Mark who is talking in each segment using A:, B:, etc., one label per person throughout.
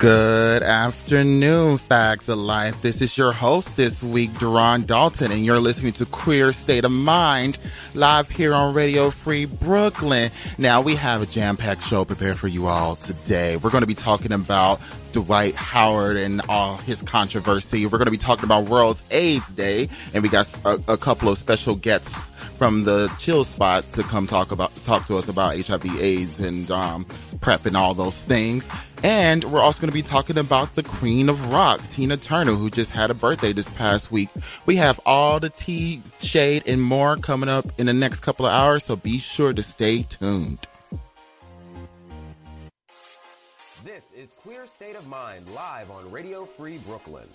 A: Good afternoon, Facts of Life. This is your host this week, Duran Dalton, and you're listening to Queer State of Mind live here on Radio Free Brooklyn. Now, we have a jam packed show prepared for you all today. We're going to be talking about Dwight Howard and all his controversy. We're going to be talking about World AIDS Day, and we got a, a couple of special guests from the chill spot to come talk about talk to us about HIV AIDS and um, PrEP and all those things. And we're also going to be talking about the queen of rock, Tina Turner, who just had a birthday this past week. We have all the tea, shade, and more coming up in the next couple of hours, so be sure to stay tuned.
B: This is Queer State of Mind live on Radio Free Brooklyn,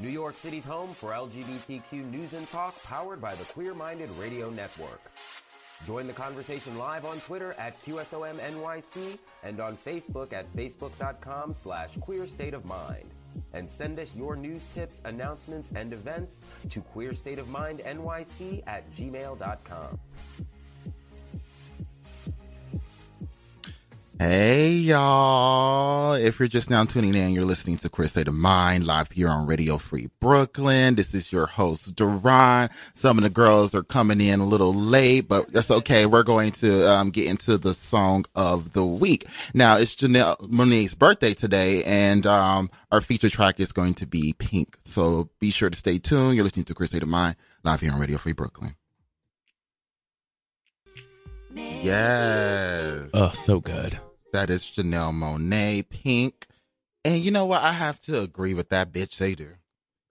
B: New York City's home for LGBTQ news and talk powered by the Queer Minded Radio Network. Join the conversation live on Twitter at QSOMNYC and on Facebook at facebook.com slash queer state of mind. And send us your news tips, announcements, and events to queerstateofmindnyc at gmail.com.
A: Hey y'all. If you're just now tuning in, you're listening to Queer State of Mind live here on Radio Free Brooklyn. This is your host, Duran. Some of the girls are coming in a little late, but that's okay. We're going to um, get into the song of the week. Now it's Janelle Monáe's birthday today and um, our feature track is going to be Pink. So be sure to stay tuned. You're listening to Queer State of Mind live here on Radio Free Brooklyn. Yes.
C: Oh, so good.
A: That is Janelle Monáe, Pink. And you know what? I have to agree with that bitch do.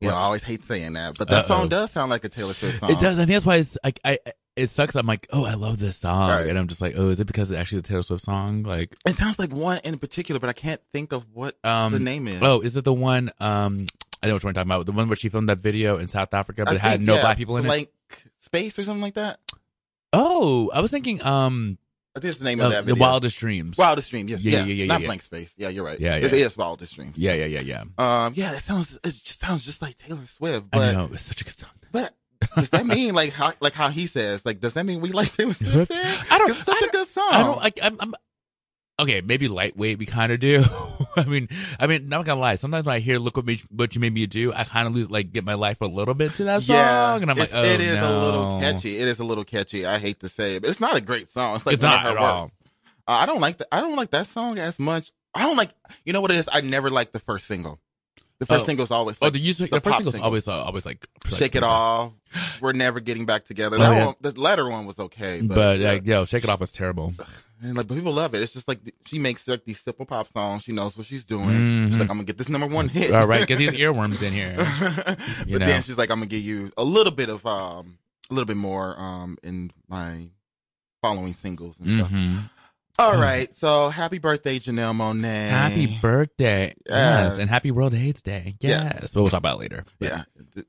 A: You know, I always hate saying that, but that
C: Uh-oh.
A: song does sound like a Taylor Swift song.
C: It does. I think that's why it's like I. It sucks. I'm like, oh, I love this song,
A: Right.
C: and I'm just like, oh, is it because it's actually a Taylor Swift song? Like,
A: It sounds like one in particular, but I can't think of what
C: um,
A: the name is.
C: Oh, is it the one? Um, I know which one you're talking about. The one where she filmed that video in South Africa, but
A: I
C: it had
A: think,
C: no
A: yeah,
C: black people in it.
A: like Space or something like that.
C: Oh, I was thinking, um,
A: I think it's the name
C: uh,
A: of that
C: the. Wildest Dreams.
A: Wildest Dream. Yes.
C: Yeah,
A: Yeah.
C: yeah, yeah,
A: Not
C: yeah.
A: Blank Space. Yeah, you're right.
C: Yeah,
A: It
C: yeah.
A: is Wildest Dreams.
C: Yeah, yeah, yeah, yeah.
A: Um. Yeah. It sounds. It just sounds just like Taylor Swift.
C: I know it's such a good song.
A: but does that mean like how like how he says like does that mean we like Taylor Swift?
C: I don't-
A: It's such
C: I
A: a good song.
C: I don't like. I'm, I'm okay. Maybe lightweight. We kind of do. I mean, I mean, not gonna lie. Sometimes when I hear "Look what, me, what you made me do," I kind of lose like get my life a little bit to that song,
A: Yeah,
C: and I'm like, oh
A: it is
C: no.
A: a little catchy. It is a little catchy. I hate to say it, but it's not a great song. It's like
C: It's not at all.
A: Uh, I don't like that. I don't like that song as much. I don't like. You know what it is? I never liked the first single. The first
C: Oh.
A: single's always
C: Oh, the, user,
A: the
C: the, first single's
A: single.
C: always uh, always like
A: "Shake It Off." We're never getting back together.
C: Oh,
A: That
C: yeah.
A: one, the latter one was okay,
C: but,
A: but,
C: like, yo, "Shake It Off" was terrible.
A: And like, but people love it. It's just like she makes like these simple pop songs. She knows what she's doing.
C: Mhm.
A: She's like, I'm gonna get this number one hit.
C: All right, get these earworms in here.
A: but
C: know.
A: then she's like, I'm gonna give you a little bit of um, a little bit more um in my following singles and stuff. All right, so happy birthday, Janelle Monáe.
C: Happy birthday,
A: Yes.
C: yes, and happy World AIDS Day,
A: Yes.
C: yes. But we'll talk about it later.
A: Yeah,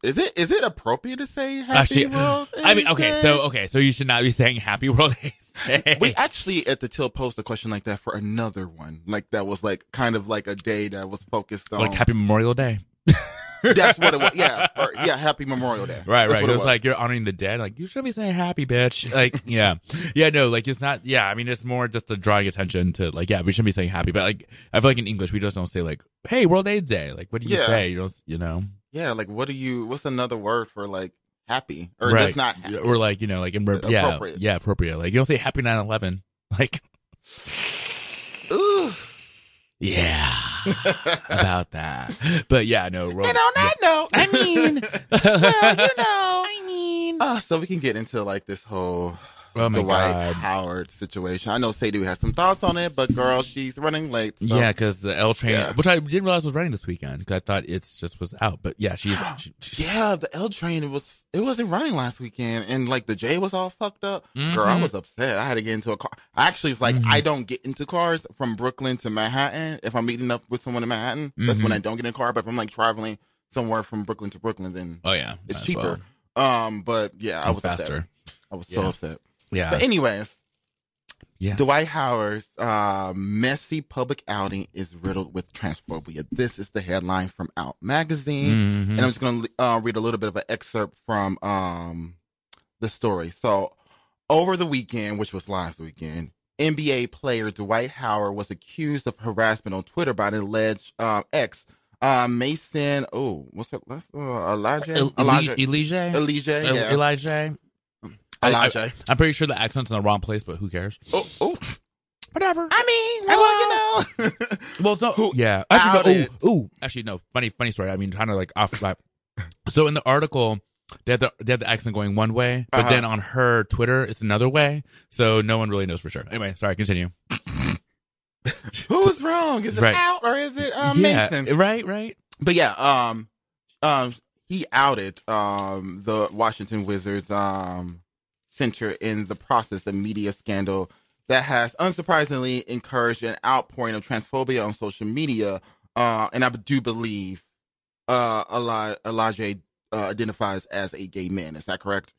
A: is it is it appropriate to say happy
C: Actually,
A: World
C: I mean, okay,
A: Day?
C: so okay, so you should not be saying Happy World AIDS Day.
A: we actually at the till post a question like that for another one, like that was like kind of like a day that was focused on
C: like Happy Memorial Day.
A: That's what it was. Yeah, or, yeah. Happy Memorial Day.
C: Right,
A: That's
C: right.
A: what
C: It was like you're honoring the dead. Like you should be saying happy, bitch. Like, yeah, yeah. No, like it's not. Yeah, I mean, it's more just to drawing attention to like, yeah, we shouldn't be saying happy, but like, I feel like in English we just don't say like, hey, World AIDS Day. Like, what do you
A: Yeah.
C: say? You don't, you know,
A: yeah. Like, what do you? What's another word for like happy or
C: right?
A: just not happy?
C: Or like, you know, like in, yeah,
A: Appropriate.
C: yeah, appropriate. Like you don't say happy 9/11. Like,
A: Ooh.
C: yeah, about that. But yeah, no. World,
A: And on that note,
C: I mean,
A: well, you know,
C: I mean,
A: uh, so we can get into like this whole
C: oh
A: Dwight
C: god.
A: Howard situation. I know Sadie has some thoughts on it, but girl, she's running late. So.
C: Yeah, because the L train,
A: Yeah.
C: which I didn't realize was running this weekend, because I thought it's just was out. But yeah, she's she, she-
A: Yeah, the L train was it wasn't running last weekend, and like the J was all fucked up. Girl, I
C: Mhm.
A: was upset. I had to get into a car. I actually was like,
C: Mhm.
A: I don't get into cars from Brooklyn to Manhattan. If I'm meeting up with someone in Manhattan, that's
C: Mhm.
A: when I don't get in a car. But if I'm like traveling somewhere from Brooklyn to Brooklyn, then
C: Oh yeah,
A: it's cheaper.
C: well.
A: Um, but yeah, I was
C: faster.
A: Upset. I was so upset.
C: Yeah,
A: But anyways,
C: Yeah.
A: Dwight Howard's uh, messy public outing is riddled with transphobia. This is the headline from Out Magazine.
C: Mhm.
A: And I'm just going to uh, read a little bit of an excerpt from um, the story. So, over the weekend, which was last weekend, NBA player Dwight Howard was accused of harassment on Twitter by an alleged um, ex, uh, Masin. Oh, what's her last? Uh, Elijah?
C: El-
A: Elijah.
C: Elijah.
A: Elijah. Yeah.
C: Elijah. I-
A: Elijah.
C: I'm pretty sure the accent's in the wrong place, but who cares?
A: oh, oh.
C: Whatever.
A: I mean, well, you know.
C: Well, no,
A: Who
C: yeah. Actually, no, ooh, ooh. Actually, no. Funny, funny story. I mean, kind of like off the So in the article, they had the they had the accent going one way, but
A: Uh-huh.
C: then on her Twitter, it's another way. So no one really knows for sure. Anyway, sorry. Continue.
A: Who's wrong? Is it
C: Right.
A: out or is it um,
C: yeah.
A: Masin?
C: Right. Right.
A: But yeah, um, um, he outed um the Washington Wizards um center in the process the media scandal that has unsurprisingly encouraged an outpouring of transphobia on social media. Uh, and I do believe uh Eli- Elijah uh, identifies as a gay man. Is that correct?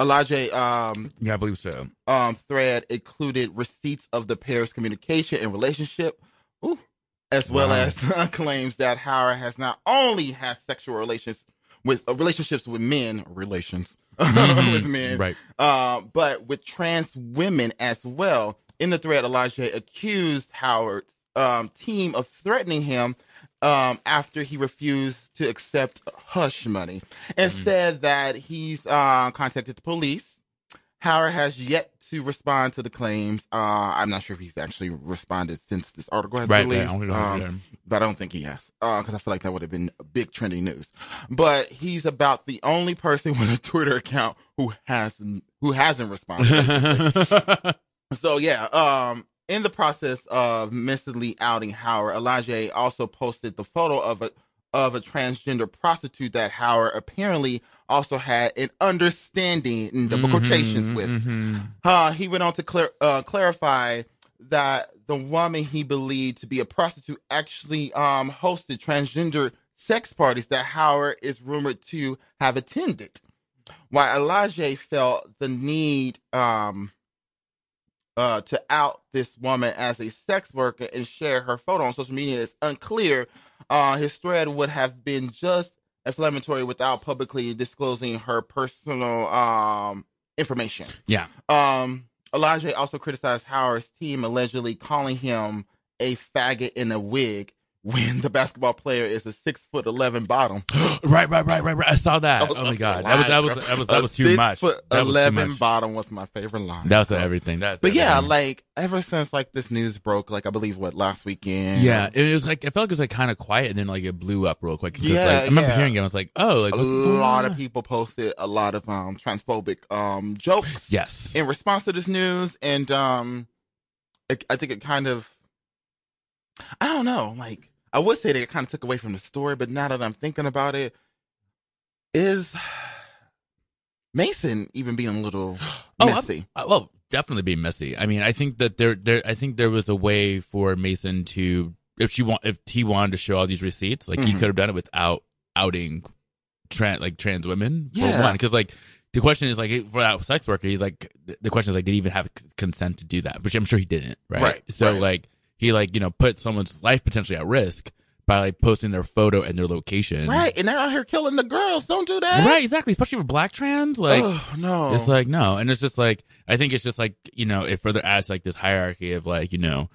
A: Elijah um
C: Yeah, I believe so.
A: um, thread included receipts of the pair's communication and relationship, ooh, as well
C: Wow.
A: as claims that Howard has not only had sexual relations with uh, relationships with men, relations with men,
C: Right.
A: uh, but with trans women as well. In the thread, Elijah accused Howard's um, team of threatening him um, after he refused to accept hush money and said that he's uh, contacted the police. Howard has yet to respond to the claims. Uh, I'm not sure if he's actually responded since this article has
C: Right.
A: been
C: right. I
A: released. Um, but I don't think he has, because I feel like that would have been big trending news. But he's about the only person with a Twitter account who hasn't who hasn't responded. so yeah, um, in the process of missily outing Howard, Elijah also posted the photo of a of a transgender prostitute that Howard apparently also had an understanding in double quotations
C: Mhm,
A: with.
C: mhm.
A: Uh, he went on to clar- uh, clarify that the woman he believed to be a prostitute actually um, hosted transgender sex parties that Howard is rumored to have attended. While Elijah felt the need um, uh, to out this woman as a sex worker and share her photo on social media is unclear. Uh, his thread would have been just inflammatory without publicly disclosing her personal um, information.
C: Yeah.
A: Um, Elijah also criticized Howard's team, allegedly calling him a faggot in a wig when the basketball player is a six foot eleven bottom.
C: right. Right. Right. Right. Right. I saw that.
A: That
C: oh my god. That was that was that was that was too
A: six
C: much.
A: Foot
C: That was
A: eleven
C: much.
A: bottom was my favorite line.
C: That was
A: bro.
C: everything. That's
A: But yeah, like ever since like this news broke, like I believe what last weekend.
C: Yeah, it was like I felt like it was like kind of quiet, and then like it blew up real quick.
A: Yeah,
C: like, I remember
A: yeah.
C: hearing it. I was like, oh, like
A: a lot of people posted a lot of um transphobic um jokes.
C: Yes,
A: in response to this news, and um, it, I think it kind of, I don't know, like I would say that it kind of took away from the story, but now that I'm thinking about it, is Masin even being a little
C: Oh,
A: messy?
C: Uh, well, definitely be messy. I mean, I think that there, there, I think there was a way for Masin to, if she want, if he wanted to show all these receipts, like he
A: Mhm.
C: could have done it without outing, trans, like trans women for
A: Yeah.
C: one, because like. The question is like for that sex worker, he's like the question is like did he even have consent to do that? Which I'm sure he didn't, right?
A: Right,
C: So
A: right.
C: like he like you know put someone's life potentially at risk by like posting their photo and their location,
A: Right, and they're out here killing the girls. Don't do that.
C: Right, exactly. Especially for black trans, like
A: oh no,
C: it's like no, and it's just like I think it's just like you know it further adds like this hierarchy of like you know,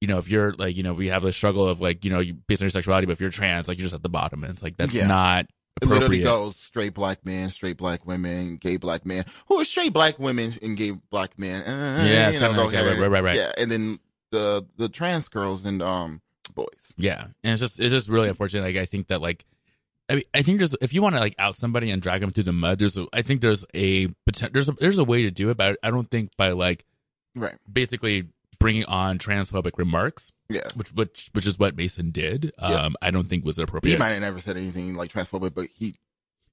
C: you know if you're like you know we have a struggle of like you know you based on your sexuality, but if you're trans, like you're just at the bottom, and it's like that's
A: Yeah.
C: not
A: It literally goes straight black men, straight black women, gay black men. Who are straight black women and gay black men? Uh,
C: Yeah,
A: you know, go
C: like. Right, right, right.
A: Yeah, and then the the trans girls and um boys.
C: Yeah, and it's just it's just really unfortunate. Like I think that like. I mean, I think there's if you want to like out somebody and drag them through the mud, there's a, I think there's a there's a there's a way to do it, but I don't think by like
A: Right.
C: basically bringing on transphobic remarks,
A: Yeah.
C: which which which is what Masin did.
A: Yeah.
C: Um, I don't think was appropriate.
A: He might have never said anything like transphobic, but he,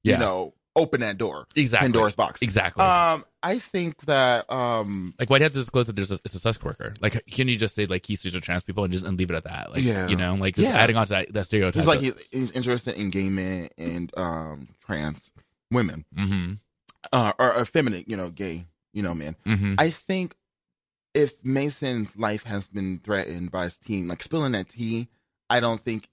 C: yeah,
A: you know, opened that door.
C: exactly.
A: Pandora's box.
C: Exactly.
A: Um, I think that um,
C: like, why'd you have to disclose that there's a, it's a sex worker? Like, can you just say like he's to trans people and just and leave it at that? Like,
A: Yeah.
C: you know, like just
A: Yeah.
C: adding on to that, that stereotype.
A: he's like he's, he's interested in gay men and um trans women,
C: mm-hmm,
A: uh, or effeminate, you know, gay, you know, men.
C: mm-hmm.
A: I think if Masin's life has been threatened by his team, like spilling that tea, I don't think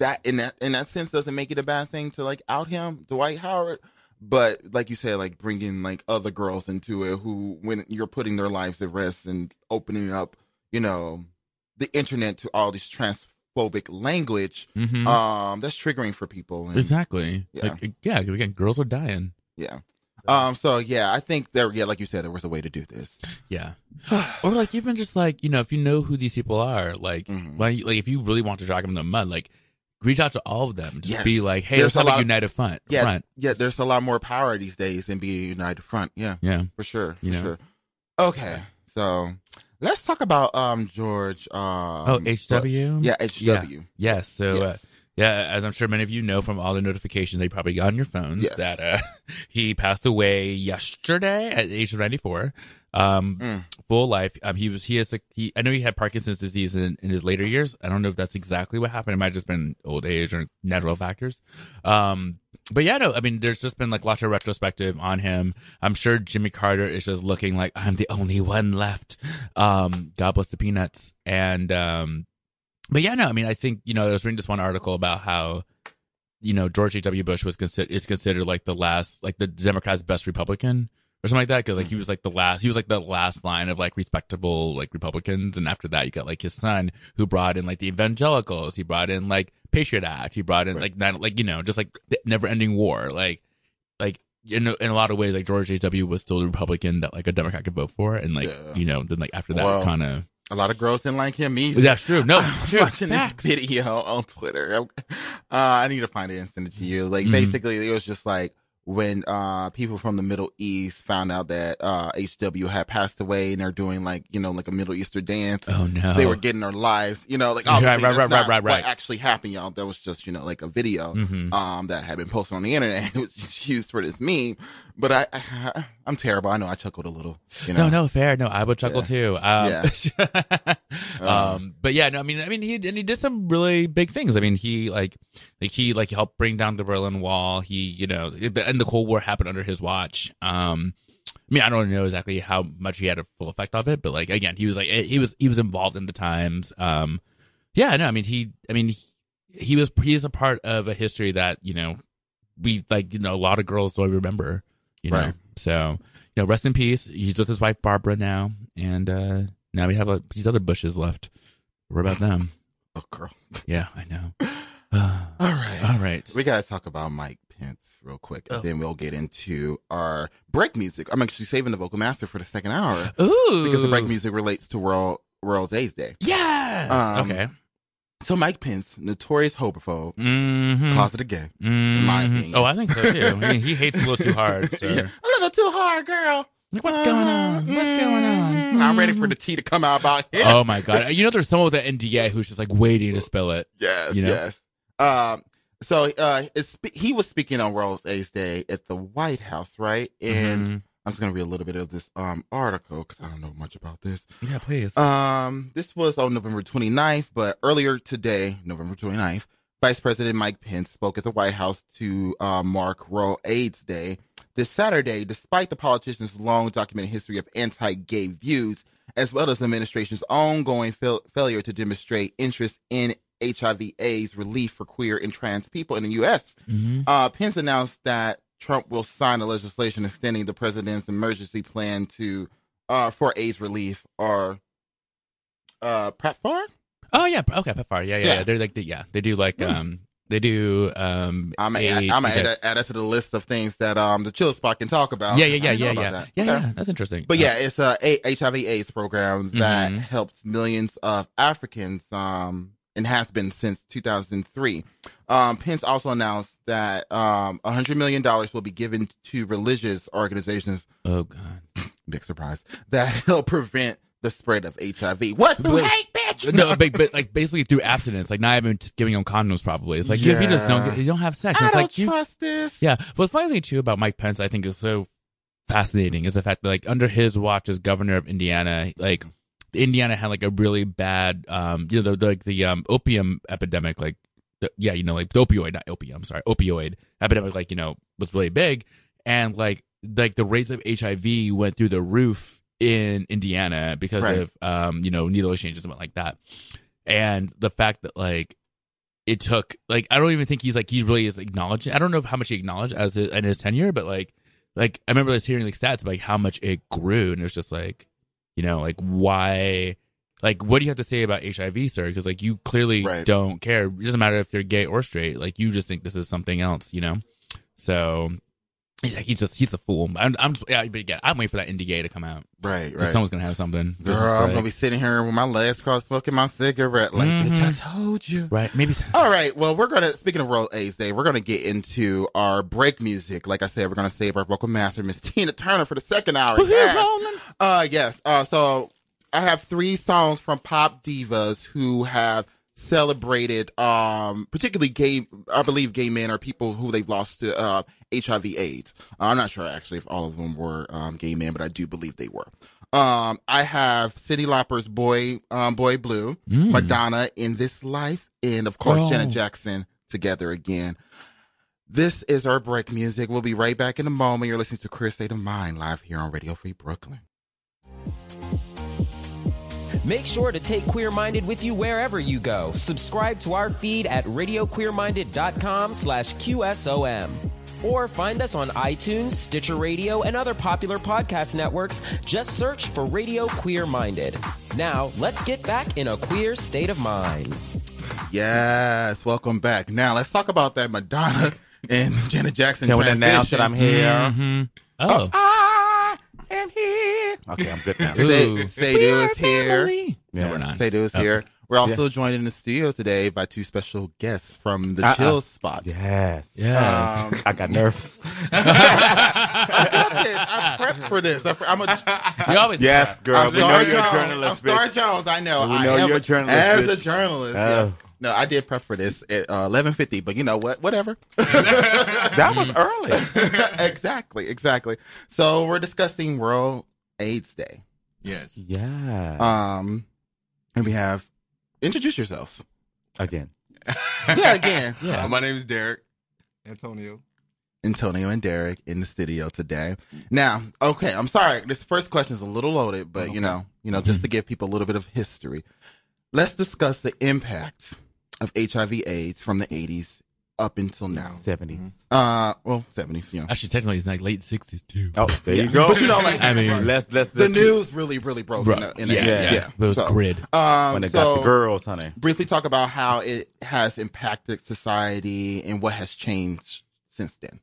A: that in that in that sense doesn't make it a bad thing to like out him, Dwight Howard. But like you said, like bringing like other girls into it who, when you're putting their lives at risk and opening up, you know, the internet to all this transphobic language,
C: Mhm.
A: um, that's triggering for people. And,
C: exactly.
A: Yeah.
C: Like yeah, again, girls are dying.
A: Yeah. Um. So yeah, I think there. Yeah, like you said, there was a way to do this.
C: Yeah. or like even just like you know if you know who these people are, like
A: Mhm.
C: when you- like if you really want to drag them in the mud, like reach out to all of them. Just
A: Yes.
C: be like, hey,
A: There's
C: let's
A: a
C: have a, united front.
A: Yeah.
C: Front.
A: Yeah. There's a lot more power these days than being a united front. Yeah.
C: Yeah.
A: For sure. For
C: You know.
A: sure. Okay. So let's talk about um George. Um,
C: Oh, HW.
A: Yeah, HW.
C: Yes. So, uh, yeah, as I'm sure many of you know from all the notifications that you probably got on your phones,
A: Yes.
C: that uh, he passed away yesterday at age of 94. Um,
A: Mm.
C: full life. Um, he was he has a, he. I know he had Parkinson's disease in, in his later years. I don't know if that's exactly what happened. It might have just been old age or natural factors. Um, but yeah, no, I mean, there's just been like lots of retrospective on him. I'm sure Jimmy Carter is just looking like I'm the only one left. Um, God bless the peanuts. And um, but yeah, no, I mean, I think you know, I was reading this one article about how you know George H. W. Bush was considered is considered like the last, like the Democrats' best Republican or something like that, because like he was like the last, he was like the last line of like respectable like Republicans, and after that you got like his son who brought in like the evangelicals, he brought in like Patriot Act, he brought in like that, like you know, just like the never-ending war, like like. In a, in a lot of ways, like George H. W. was still the Republican that like a Democrat could vote for, and like
A: Yeah.
C: you know, then like after that,
A: Wow.
C: kind of
A: A lot of girls didn't like him either.
C: that's true. No,
A: I
C: true.
A: watching
C: Facts.
A: this video on Twitter. Uh, I need to find it and send it to you. Like
C: Mhm.
A: basically, it was just like when uh people from the Middle East found out that uh HW had passed away, and they're doing like you know like a Middle Eastern dance.
C: Oh no,
A: They were getting their lives, you know, like obviously
C: right, right, right, right,
A: what
C: right.
A: actually happened, y'all. That was just you know like a video
C: Mhm.
A: um that had been posted on the internet. It was used for this meme, but I, I I'm terrible. I know I chuckled a little. You know?
C: No, no, fair. No, I would chuckle
A: Yeah.
C: too. Um,
A: Uh-huh.
C: um, but yeah, no, I mean, I mean, he and he did some really big things. I mean, he like, like he like helped bring down the Berlin Wall. He, you know, and the Cold War happened under his watch. Um, I mean, I don't know exactly how much he had a full effect of it, but like again, he was like he was he was involved in the times. Um, yeah, no, I mean he, I mean he, he was he is a part of a history that you know we like you know a lot of girls don't remember. You know,
A: Right.
C: so you know, rest in peace. He's with his wife Barbara now, and uh now we have a, these other bushes left. What about them?
A: Oh, girl.
C: Yeah, I know. Uh,
A: All right.
C: all right.
A: We gotta talk about Mike Pence real quick, and
C: Oh.
A: then we'll get into our break music. I'm actually saving the vocal master for the second hour
C: Ooh,
A: because the break music relates to World World's AIDS Day.
C: Yes.
A: Um,
C: okay.
A: So Mike Pence, notorious homophobe,
C: Mm-hmm.
A: closeted gay.
C: in
A: my opinion.
C: Oh, I think so too. I mean, he hates a little too hard. So.
A: Yeah, a little too hard, girl.
C: Like, what's going on? What's going on?
A: Mm, I'm ready for the tea to come out about him.
C: Oh my god! You know, there's someone with an NDA who's just like waiting to spill it.
A: Yes,
C: You know?
A: yes. Um, so uh, it's, he was speaking on World's AIDS Day at the White House, right? And
C: Mhm.
A: I'm just gonna read a little bit of this um article because I don't know much about this.
C: yeah, please.
A: Um, this was on November 29th, but earlier today, November 29th, Vice President Mike Pence spoke at the White House to uh, mark World AIDS Day. This Saturday, despite the politician's long documented history of anti-gay views, as well as the administration's ongoing fail- failure to demonstrate interest in HIV/AIDS relief for queer and trans people in the U.S.,
C: Mhm.
A: uh, Pence announced that Trump will sign a legislation extending the president's emergency plan to uh, for AIDS relief or uh, PEPFAR.
C: Oh yeah, okay, PEPFAR. Yeah, yeah,
A: Yeah.
C: yeah. They're like, the, yeah, they do like,
A: Hmm.
C: um, they do, um,
A: I'm gonna add, add, that- add that to the list of things that um the chill spot can talk about.
C: yeah, yeah, yeah, yeah, yeah,
A: that.
C: yeah, yeah. That's interesting.
A: But
C: Uh,
A: yeah, it's a, a HIV AIDS program that
C: Mhm.
A: helps millions of Africans um and has been since 2003. Um, Pence also announced that um 100 million dollars will be given to religious organizations.
C: oh god.
A: Big surprise that help prevent the spread of HIV. What the hate, bitch?
C: No, but, but like basically through abstinence, like not even giving them condoms. Probably, it's like if you just don't, get, you don't have sex.
A: I
C: It's
A: don't
C: like you,
A: trust this.
C: Yeah. But the funny thing too about Mike Pence, I think is so fascinating is the fact that like under his watch as governor of Indiana, like Indiana had like a really bad, um, you know, the, like the um opium epidemic, like the, yeah, you know, like the opioid, not opium, sorry, opioid epidemic, like you know, was really big, and like like the rates of HIV went through the roof in Indiana because
A: Right.
C: of um, you know, needle exchanges and what like that. And the fact that like it took like I don't even think he's like he really is acknowledged. I don't know how much he acknowledged as his, in his tenure, but like like I remember just hearing like stats about like how much it grew, and it was just like you know like why like what do you have to say about HIV, sir? Because like you clearly
A: Right.
C: don't care. It doesn't matter if you're gay or straight. Like you just think this is something else, you know. So yeah, he's just he's a fool. I'm, I'm yeah, but again, I'm waiting for that NDA to come out.
A: Right, right.
C: Someone's gonna have something.
A: Girl, I'm gonna be sitting here with my legs crossed, smoking my cigarette. Like, bitch, I told you.
C: right. Maybe
A: All right. Well, we're gonna speaking of World AIDS Day, we're gonna get into our break music. Like I said, we're gonna save our vocal master, Miss Tina Turner, for the second hour. Yes. Uh, yes. Uh, so I have three songs from pop divas who have celebrated, um, particularly gay, I believe gay men or people who they've lost to, uh, HIV AIDS. I'm not sure actually if all of them were, um, gay men, but I do believe they were. Um, I have Cyndi Lauper's Boy, um, Boy Blue,
C: Mm.
A: Madonna in This Life, and of course,
C: Oh.
A: Janet Jackson together again. This is our break music. We'll be right back in a moment. You're listening to Queer State of Mind live here on Radio Free Brooklyn.
B: Make sure to take Queer Minded with you wherever you go. Subscribe to our feed at radioqueerminded.com slash QSOM. Or find us on iTunes, Stitcher Radio, and other popular podcast networks. Just search for Radio Queer Minded. Now, let's get back in a queer state of mind.
A: Yes, welcome back. Now let's talk about that Madonna and Janet Jackson.
D: Can we announce
A: transition.
D: that I'm here?
C: hmm Oh,
A: I am here.
D: Okay, I'm good now.
A: Say,
C: Ooh.
A: Sadie is here.
C: No, we're not.
A: Sadie is
C: Okay.
A: here. We're also joined in the studio today by two special guests from the
D: Uh-uh.
A: Chill Spot.
D: Yes.
C: Yes.
A: Um,
D: I got nervous.
A: I got this. I prepped for this. I, I'm a,
C: You always
D: yes, girl.
A: I'm
D: we know
A: Star
D: you're a
A: Jones.
D: journalist.
A: I'm Star
D: bitch.
A: Jones. I know.
D: We
A: I
D: know
A: am
D: you're a journalist,
A: As a journalist.
D: Oh.
A: yeah. No, I did prep for this at uh, 11:50, but you know what? Whatever.
D: That was early.
A: exactly, exactly. So we're discussing World AIDS Day.
E: Yes.
D: Yeah.
A: Um, and we have introduce yourselves.
D: Again.
A: Yeah, again.
E: Uh, my name is Derek.
F: Antonio.
A: Antonio and Derek in the studio today. Now, okay, I'm sorry. This first question is a little loaded, but you know, you know, just to give people a little bit of history. Let's discuss the impact of HIV/AIDS from the 80s up until now.
D: 70s.
A: Uh, well, 70s, you know.
C: Actually, technically, it's like late '60s too.
D: Oh, there you go.
A: But you know, like-
C: I mean,
D: let's let's,
A: The
D: let's
A: news really, really broke in the, in
C: yeah,
A: 80s.
C: yeah,
A: Yeah,
C: But it was
A: So,
C: grid.
A: Um,
D: when they
A: so
D: got the girls, honey.
A: briefly talk about how it has impacted society and what has changed since then.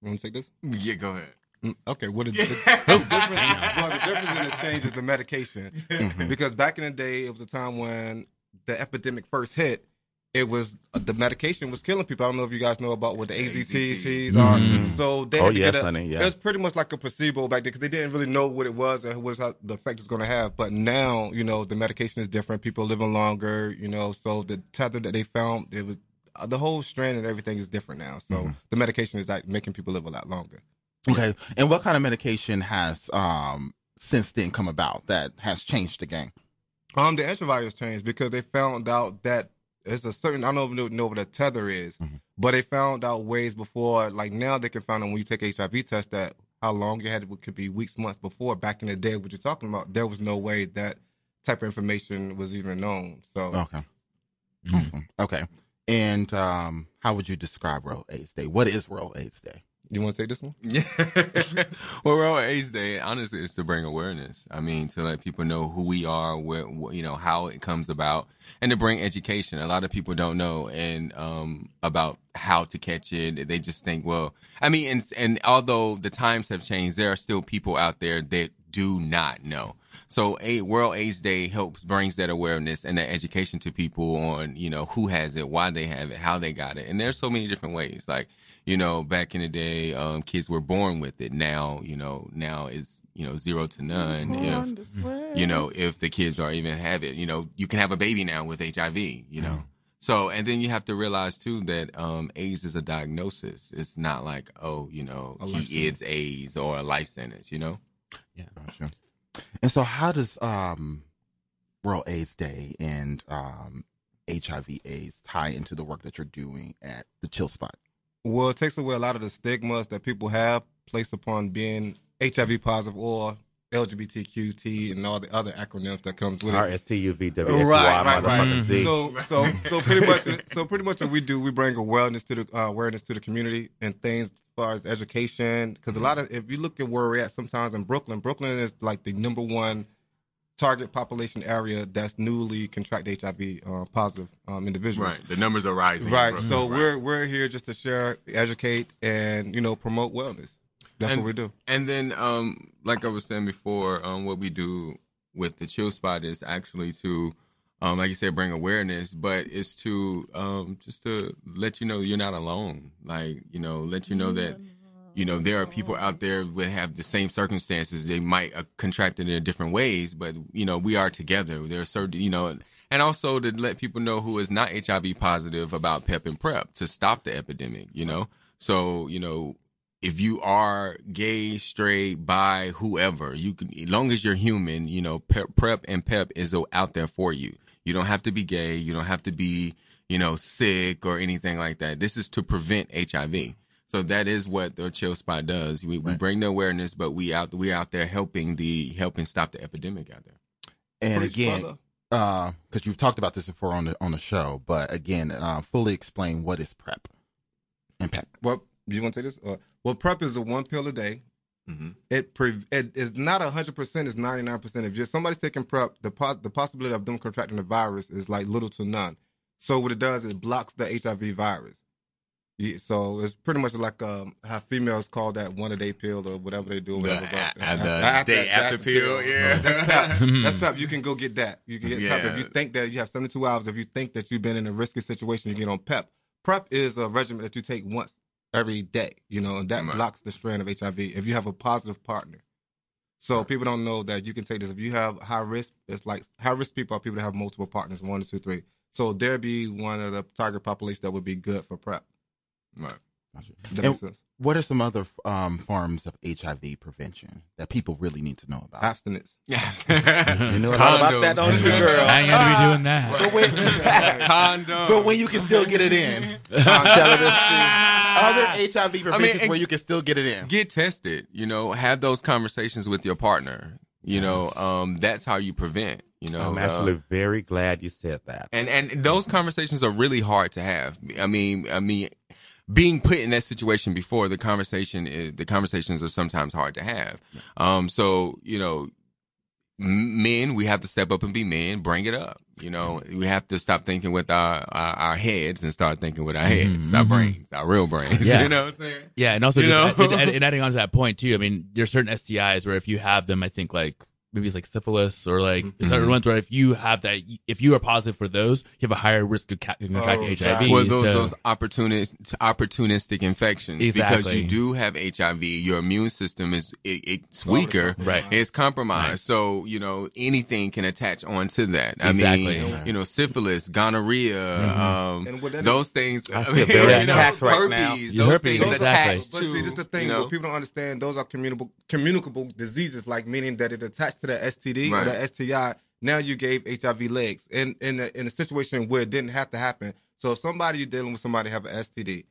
F: You want to take this?
E: Yeah, go ahead.
F: Mm, Okay, what is the, the difference? well, the difference in the change is the medication.
A: Mhm.
F: Because back in the day, it was a time when the epidemic first hit. It was the medication was killing people. I don't know if you guys know about what the AZTs are.
C: Mhm.
F: So they
D: Oh,
F: had to
D: yes,
F: get a,
D: honey, yes.
F: It was pretty much like a placebo back then because they didn't really know what it was and what the effect it's going to have. But now, you know, the medication is different. People are living longer. You know, so the tether that they found, it was uh, the whole strand and everything is different now. So
D: Mm-hmm.
F: the medication is like making people live a lot longer.
A: Okay. And what kind of medication has um since then come about that has changed the game?
F: Um, the antivirus changed because they found out that it's a certain. I don't know, know what a tether is,
A: Mhm.
F: but they found out ways before. Like now, they can find out when you take HIV test that how long you had it could be weeks, months before. Back in the day, what you're talking about, there was no way that type of information was even known. So
A: Okay.
C: Mhm.
A: Okay. And um how would you describe World AIDS Day? What is World AIDS Day?
F: You want to take this one?
E: Yeah. well, World AIDS Day, honestly, is to bring awareness. I mean, to let people know who we are, where, wh- you know, how it comes about, and to bring education. A lot of people don't know and um, about how to catch it. They just think, well, I mean, and and although the times have changed, there are still people out there that do not know. So, a World AIDS Day helps brings that awareness and that education to people on, you know, who has it, why they have it, how they got it, and there's so many different ways. Like, you know, back in the day, um, kids were born with it. Now, you know, now it's you know zero to none. If you know, if the kids are even have it, you know, you can have a baby now with HIV. You know. So, and then you have to realize too that um, AIDS is a diagnosis. It's not like, oh, you know,
F: A
E: he is AIDS or a life sentence. You know. Yeah.
A: Gotcha. And so how does um World AIDS Day and um HIV AIDS tie into the work that you're doing at the chill spot?
F: Well, it takes away a lot of the stigmas that people have placed upon being HIV positive or LGBTQT and all the other acronyms that comes with it.
D: R S T U V W X
F: Right, right, right.
D: Z.
F: So, so, so pretty much, so pretty much what we do, we bring awareness to the uh, awareness to the community and things as far as education. Because a lot of, if you look at where we're at, sometimes in Brooklyn, Brooklyn is like the number one target population area that's newly contract HIV uh, positive um, individuals.
E: Right. The numbers are rising. in
F: Right.
E: Brooklyn.
F: So
E: Right.
F: we're we're here just to share, educate, and you know promote wellness. That's
E: And-
F: what we do.
E: And then, um, like I was saying before, um, what we do with the chill spot is actually to, um, like you said, bring awareness, but it's to um, just to let you know you're not alone. Like you know, let you know that you know there are people out there that have the same circumstances. They might uh, contract it in different ways, but you know we are together. There are certain, you know. And also to let people know who is not HIV positive about PEP and PrEP to stop the epidemic, you know? So, you know, if you are gay, straight, bi, whoever, you can, as long as you're human, you know, PrEP, PrEP and PEP is out there for you. You don't have to be gay. You don't have to be, you know, sick or anything like that. This is to prevent HIV. So that is what the chill spot does. We, we bring the awareness, but we out we out there helping the helping stop the epidemic out there.
A: And
F: Preach,
A: again,
F: brother.
A: because you've talked about this before on the on the show, but again, uh, fully explain what is PrEP and PEP.
F: Well, you want to say this? Uh, well, PrEP is a one pill a day.
E: Mhm.
F: It pre- it is not hundred percent. It's ninety nine percent. If just somebody's taking PrEP, the pos- the possibility of them contracting the virus is like little to none. So what it does is blocks the HIV virus. Yeah, so it's pretty much like um, how females call that one a day pill or whatever they do. or
E: The
F: Whatever,
E: a-
F: but-
E: a- the
F: after-
E: day after pill, yeah.
F: So that's PrEP. That's PrEP. You can go get that. You can get PrEP if you think that you have seventy two hours. If you think that you've been in a risky situation, you get on PEP. PrEP is a regimen that you take once every day, you know, and that
E: Right.
F: blocks the strand of HIV if you have a positive partner. So people don't know that you can take this. If you have high risk, it's like high risk people are people that have multiple partners, one, two, three. So there'd be one of the target population that would be good for PrEP.
E: Right.
F: That makes sense.
A: what are some other um, forms of HIV prevention that people really need to know about?
F: Abstinence.
E: Yes.
D: You know a lot about that, don't you, girl?
C: I ain't gonna be doing that.
A: But when,
E: Condom.
A: but when you can still get it in, other HIV preventions
E: and-
A: where you can still get it in.
E: get tested you know have those conversations with your partner you know um that's how you prevent you know
D: I'm
E: uh,
D: actually very glad you said that.
E: and and those conversations are really hard to have i mean i mean being put in that situation before the conversation is the conversations are sometimes hard to have um so you know men we have to step up and be men bring it up you know we have to stop thinking with our our, our heads and start thinking with our heads our
C: mhm.
E: brains our real brains
C: Yeah.
E: you know what i'm saying
C: Yeah, and also
E: You
C: just,
E: know?
C: and adding on to that point too. I mean, there's certain STIs where if you have them, I think like maybe it's like syphilis or like
E: Mm-hmm.
C: certain ones where if you have that, if you are positive for those, you have a higher risk of ca- contracting
F: Oh,
C: HIV.
E: Well, those
C: so-
E: those opportunist opportunistic infections because you do have HIV, your immune system is it, it's weaker,
C: Right.
E: It's compromised,
C: Right.
E: so you know anything can attach onto that.
C: Exactly.
E: I mean, you know, syphilis, gonorrhea, um,
F: And what that
E: those things.
D: I
E: I
D: feel
E: mean,
D: very
E: you know,
D: attacked right now.
E: herpes,
C: Your
E: those
C: herpes,
E: things
C: exactly.
E: attached
F: But see, this is the thing.
E: you know,
F: What people don't understand, those are communicable communicable diseases, like meaning that it attached to the STD
E: Right.
F: or the STI. Now you gave HIV legs, in in a, in a situation where it didn't have to happen. So if somebody you're dealing with somebody have an STD,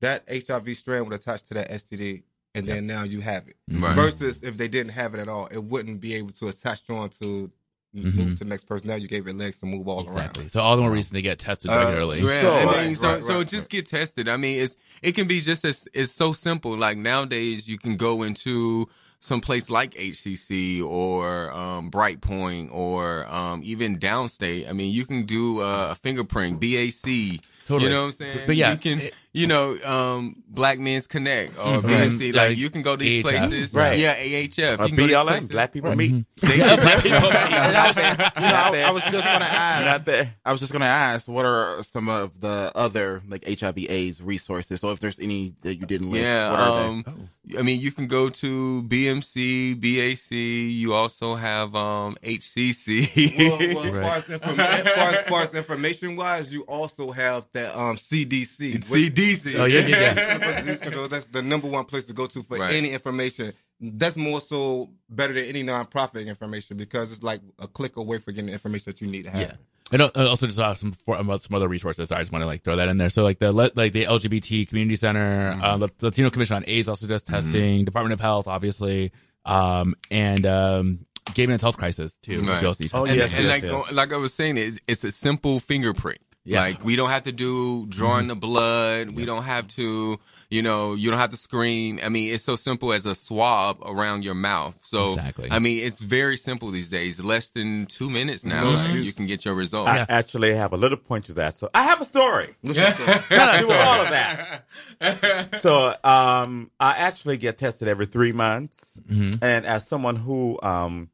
F: that HIV strand would attach to that STD, and then now you have it.
E: Right.
F: Versus if they didn't have it at all, it wouldn't be able to attach on to move
C: Mhm.
F: to the next person. Now you gave it legs to move all
C: exactly.
F: around.
C: So all the more reason to get tested
F: Uh,
C: regularly.
E: Yeah,
D: So-
E: I mean,
F: Right,
E: so
F: right,
E: so just
F: right.
E: get tested. I mean, it's it can be just as it's so simple. Like nowadays, you can go into some place like HCC or um, Bright Point or um, even Downstate. I mean, you can do uh, a fingerprint, BAC.
C: Totally.
E: You know what I'm saying?
C: But yeah,
E: you can.
C: it-
E: you know, um, Black Men's Connect or
C: Mhm.
E: BMC.
C: Like
E: Like you can go to these
C: AHF.
E: places.
A: Right.
E: Yeah, AHF.
D: Or
E: You can go these
D: BLM,
E: places.
D: Black People. Meet.
E: They
A: And I was- you know, I, I was just gonna ask.
D: Not there.
A: I was just gonna ask, what are some of the other like HIV/AIDS resources? So if there's any that you didn't list,
E: Yeah,
A: what are
E: um, I mean, you can go to BMC, BAC. You also have um, HCC.
F: well, well,
C: Right.
F: far as, informa- as, far as, as far as information wise, you also have that um, CDC. which-
E: CDC.
C: Oh, yeah, yeah, yeah.
F: Disease Control, that's the number one place to go to for
E: Right.
F: any information. That's more so better than any nonprofit information because it's like a click away for getting the information that you need to have.
C: Yeah. And also just uh, some for, um, some other resources. I just want to like throw that in there. So like the like the LGBT Community Center, uh, the Latino Commission on AIDS also does testing. Department of Health, obviously, um, and um, gay men's health crisis too.
E: Right.
C: We also need to
D: Oh,
C: test
E: and,
D: yes,
E: and
D: yes,
E: like
D: yes.
E: like I was saying, it's, it's a simple finger prick.
C: Yeah.
E: Like we don't have to do drawing the blood. We don't have to, you know, you don't have to scream. I mean, it's so simple as a swab around your mouth. So
C: Exactly.
E: I mean, it's very simple these days. Less than two minutes now,
F: No
E: and you can get your results.
D: I actually have a little point to that. So I have a story.
F: What's your story?
D: Do all of that. so um, I actually get tested every three months,
C: Mhm.
D: and as someone who um,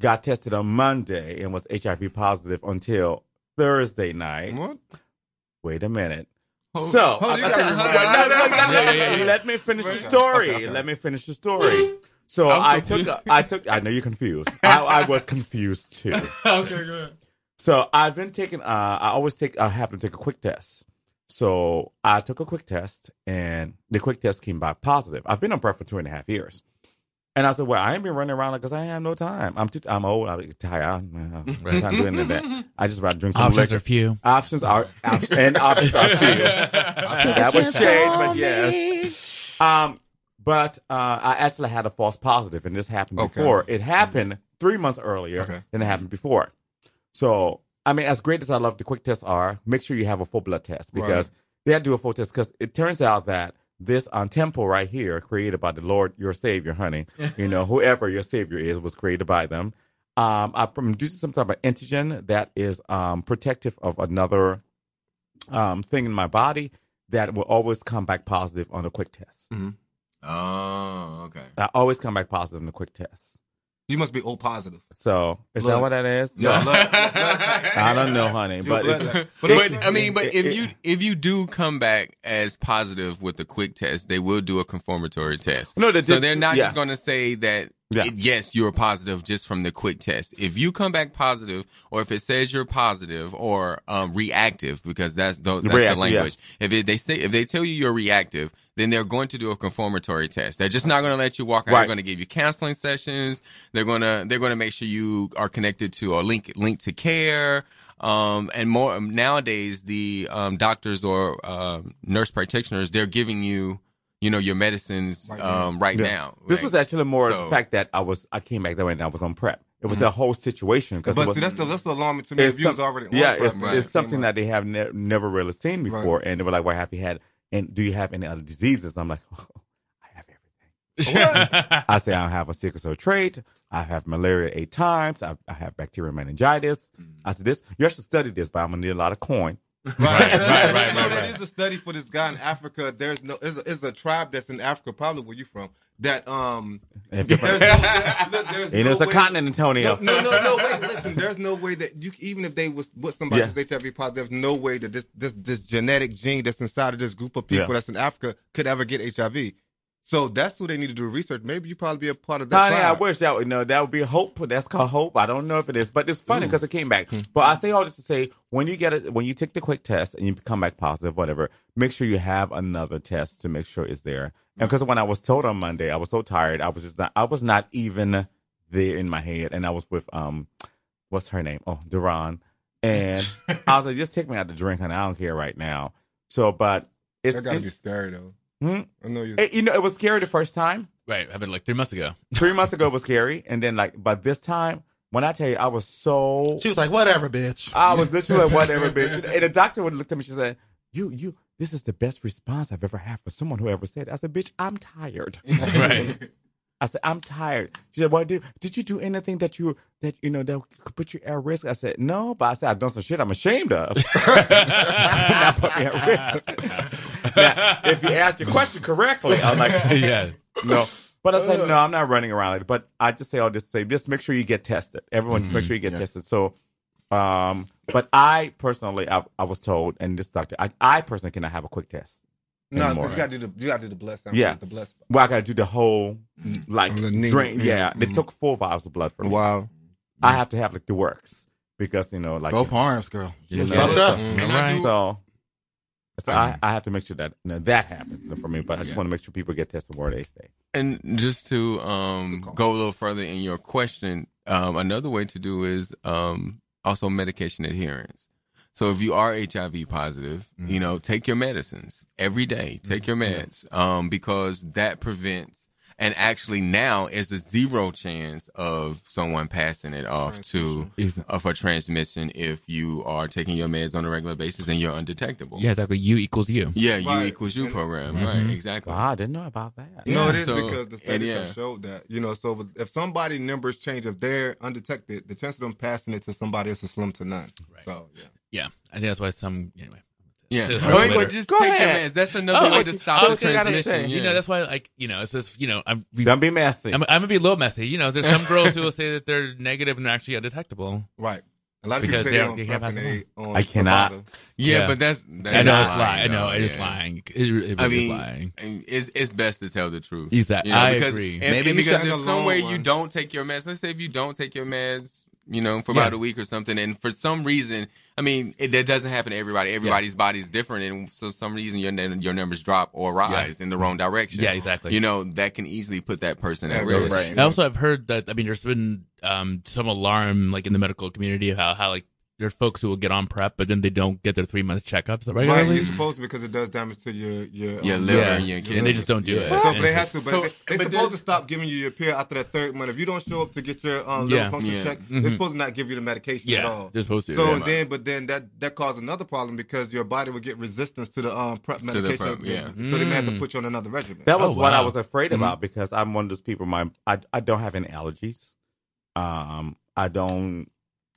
D: got tested on Monday and was HIV positive until Thursday night.
F: What?
D: Wait a minute.
E: Hold-
D: So
F: hold
D: I- I- let me finish the story.
F: okay.
D: Let me finish the story. So I took, a, I took, I know you're confused. I, I was confused too.
E: okay, good.
D: So I've been taking. Uh, I always take. I have to take a quick test. So I took a quick test, and the quick test came back positive. I've been on PrEP for two and a half years, and I said, "Well, I ain't been running around because I have no time. I'm too. I'm old. I'm tired. I don't have
C: Right.
D: time doing any of that. I just about drink some
C: Options
D: liquor.
C: are few.
D: options are op- and options are few. that was shade, but yes. Um, but uh, I actually had a false positive, and this happened
F: Okay.
D: before. It happened three months earlier
F: Okay.
D: than it happened before. So, I mean, as great as I love the quick tests are, make sure you have a full blood test because they have to do a full test. Because it turns out that this on temple right here, created by the Lord, your Savior, honey, you know, whoever your Savior is, was created by them. Um, I produced some type of antigen that is um, protective of another um, thing in my body that will always come back positive on a quick test. Mm-hmm.
E: Oh, okay.
D: I always come back positive on the quick test.
F: You must be O positive.
D: So is that what that is?
F: Yeah,
D: No.
F: blood- blood.
D: I don't know, honey,
F: Your
D: but it's,
F: type.
E: But, I mean, but if
D: it-
E: you if you do come back as positive with the quick test, they will do a confirmatory test.
D: No, they
E: so
D: did-
E: they're not
D: yeah.
E: just going to say that
D: Yeah.
E: it- yes, you're positive just from the quick test. If you come back positive, or if it says you're positive or um, reactive, because that's the, that's
D: Reactive,
E: the
D: yeah.
E: language. If it, they say if they tell you you're reactive, then they're going to do a confirmatory test. They're just not going to let you walk out.
D: Right.
E: They're going to give you counseling sessions. They're going to they're going to make sure you are connected to or link link to care. Um, and more nowadays, the um, doctors or um, nurse practitioners they're giving you you know your medicines
F: Right now.
E: um, right
D: Yeah.
E: now.
D: This was actually more
E: so-
D: the fact that I was I came back that way and I was on prep. It was the whole situation because
F: But see, that's the that's the alarming to me.
D: it's
F: If you was
D: some-
F: already on
D: yeah,
F: prep,
D: it's,
F: right?
D: it's something that they have ne- never really seen before, and they were like, "Well, have you had? And do you have any other diseases?" I'm like, oh, "I have everything." I say I have a sickle cell trait. I have malaria eight times. I, I have bacterial meningitis. Mm. I said this. You should study this, but I'm gonna need a lot of coin.
F: Right,
C: right,
F: You
C: right,
F: know,
C: right,
F: that
C: right.
F: is a study for this guy in Africa. There's no, is a, is a tribe that's in Africa, probably where you from. That um,
D: If you're
F: there's no, look, there's
D: And
F: no
D: it's a continent, Antonio.
F: No, no, no, no. Wait, listen. There's no way that you, even if they was with somebody
D: Yeah.
F: who's HIV positive, there's no way that this this this genetic gene that's inside of this group of people
D: Yeah.
F: that's in Africa could ever get HIV. So that's who they need to do research. Maybe you probably be a part of that.
D: Honey, I wish that would no, that would be hope. That's called hope. I don't know if it is, but it's funny because it came back. But I say all this to say, when you get it, when you take the quick test and you come back positive, whatever, make sure you have another test to make sure it's there. And because when I was told on Monday, I was so tired, I was just not, I was not even there in my head, and I was with um, what's her name? Oh, Duran, and I was like, just take me out to drink, and I don't care right now. So, but it's
F: That gotta
D: it-
F: be scary though.
D: Hmm?
F: I know you.
D: it- you know, it was scary the first time.
C: Right, happened like three months ago.
D: Three months ago was scary, and then like, but this time, when I tell you, I was so,
A: She was like, whatever, bitch.
D: I was literally like, whatever, bitch. And the doctor would look at me. She said, "You, you, this is the best response I've ever had for someone who ever said." I said, "Bitch, I'm tired."
C: Right.
D: I said, "I'm tired." She said, "Well, did did you do anything that you that you know that could put you at risk?" I said, "No," but I said, "I've done some shit I'm ashamed of." Not put me at risk. Now, if you asked your question correctly, I was like,
C: yeah.
D: no. But I said, no, I'm not running around like that. But I just say I'll just say, just make sure you get tested. Everyone, just make sure you get
F: Yeah.
D: tested. So, um, but I personally, I, I was told, and this doctor, I, I personally cannot have a quick test.
F: no,
D: anymore.
F: you gotta do the you gotta do the blood sample.
D: Yeah.
F: the blood.
D: Well, I got to do the whole, like,
F: The knee,
D: drain.
F: yeah.
D: Yeah, they
F: Mhm.
D: took four vials of blood from me.
F: Wow.
D: I have to have, like, the works because, you know, like,
A: Both arms, girl.
C: You
A: You
C: know,
A: fucked up.
E: And
C: All
E: I
C: right.
E: do-
D: so, so I, I have to make sure that you that happens for me. But I just want to make sure people get tested where they stay.
E: And just to um, go a little further in your question, um, another way to do is um, also medication adherence. So if you are HIV positive,
F: Mm-hmm.
E: you know, take your medicines every day. Take your meds um, because that prevents and actually now is a zero chance of someone passing it off to uh, for transmission if you are taking your meds on a regular basis and you're undetectable.
C: Yeah, exactly. U equals U.
E: Yeah, you
F: Right.
E: equals you
F: And-
E: program.
C: Mhm.
E: Right, exactly.
D: Wow, I didn't know about that.
F: No, it is
E: so-
F: because the
E: and
F: studies
E: yeah.
F: have showed that. You know, so if somebody numbers change, if they're undetected, the chance of them passing it to somebody else is slim to none.
C: Right.
F: So yeah.
C: Yeah, I think that's why some anyway.
E: Yeah.
C: It's
E: Or
C: hard
E: just
D: Go
E: take
D: ahead.
E: your meds. That's another
C: Oh,
E: way to stop the
D: what you
E: transmission.
D: say?
C: You know, that's why like you know, it's just you know, I'm we,
D: Don't be messy.
C: I'm, I'm gonna be a little messy. You know, there's some girls who will say that they're negative and they're actually undetectable.
F: Right. A lot of
C: Because
F: people say
C: they
F: they,
C: they can't
F: PrEP and
C: pass
F: on
D: I cannot.
E: Yeah,
C: Yeah.
E: but that's, that's
C: I know it's lying. I know it is lying. It, it really
E: I mean,
C: is lying.
E: it's it's best to tell the truth.
C: Exactly.
E: You know,
C: I
E: because
C: agree.
E: If,
F: Maybe
E: because
F: shouldn't
E: if some
F: long
E: way you don't take your meds, let's say if you don't take your meds, you know, for
C: Yeah.
E: about a week or something, and for some reason, I mean, it, that doesn't happen to everybody. Everybody's body's different, and so some reason your your numbers drop or rise in the wrong direction.
C: Yeah, exactly.
E: You know, that can easily put that person at risk.
F: right.
C: I also have heard that I mean, there's been um, some alarm like in the medical community of how how like there's folks who will get on prep, but then they don't get their three month checkups
F: Right,
C: regularly.
F: you're supposed to because it does damage to your your
E: Your
F: um,
E: liver
C: Yeah.
E: and your
C: And they just don't do it.
E: Yeah.
F: So but they have to, but
E: So-
F: they, they're supposed to stop giving you your pill after that third month. If you don't show up to get your um, liver
C: Yeah.
F: function
E: Yeah.
F: check,
C: Mhm.
F: they're supposed to not give you the medication at all.
C: they're supposed to.
F: So
C: yeah.
F: then, but then that that caused another problem because your body would get resistance to the um prep
E: the
F: medication.
E: prep, yeah.
F: So they may have to
C: Mm.
F: put you on another regimen.
D: That was
C: Oh,
D: what I was afraid
E: Mm-hmm.
D: about because I'm one of those people. My I I don't have any allergies. Um, I don't.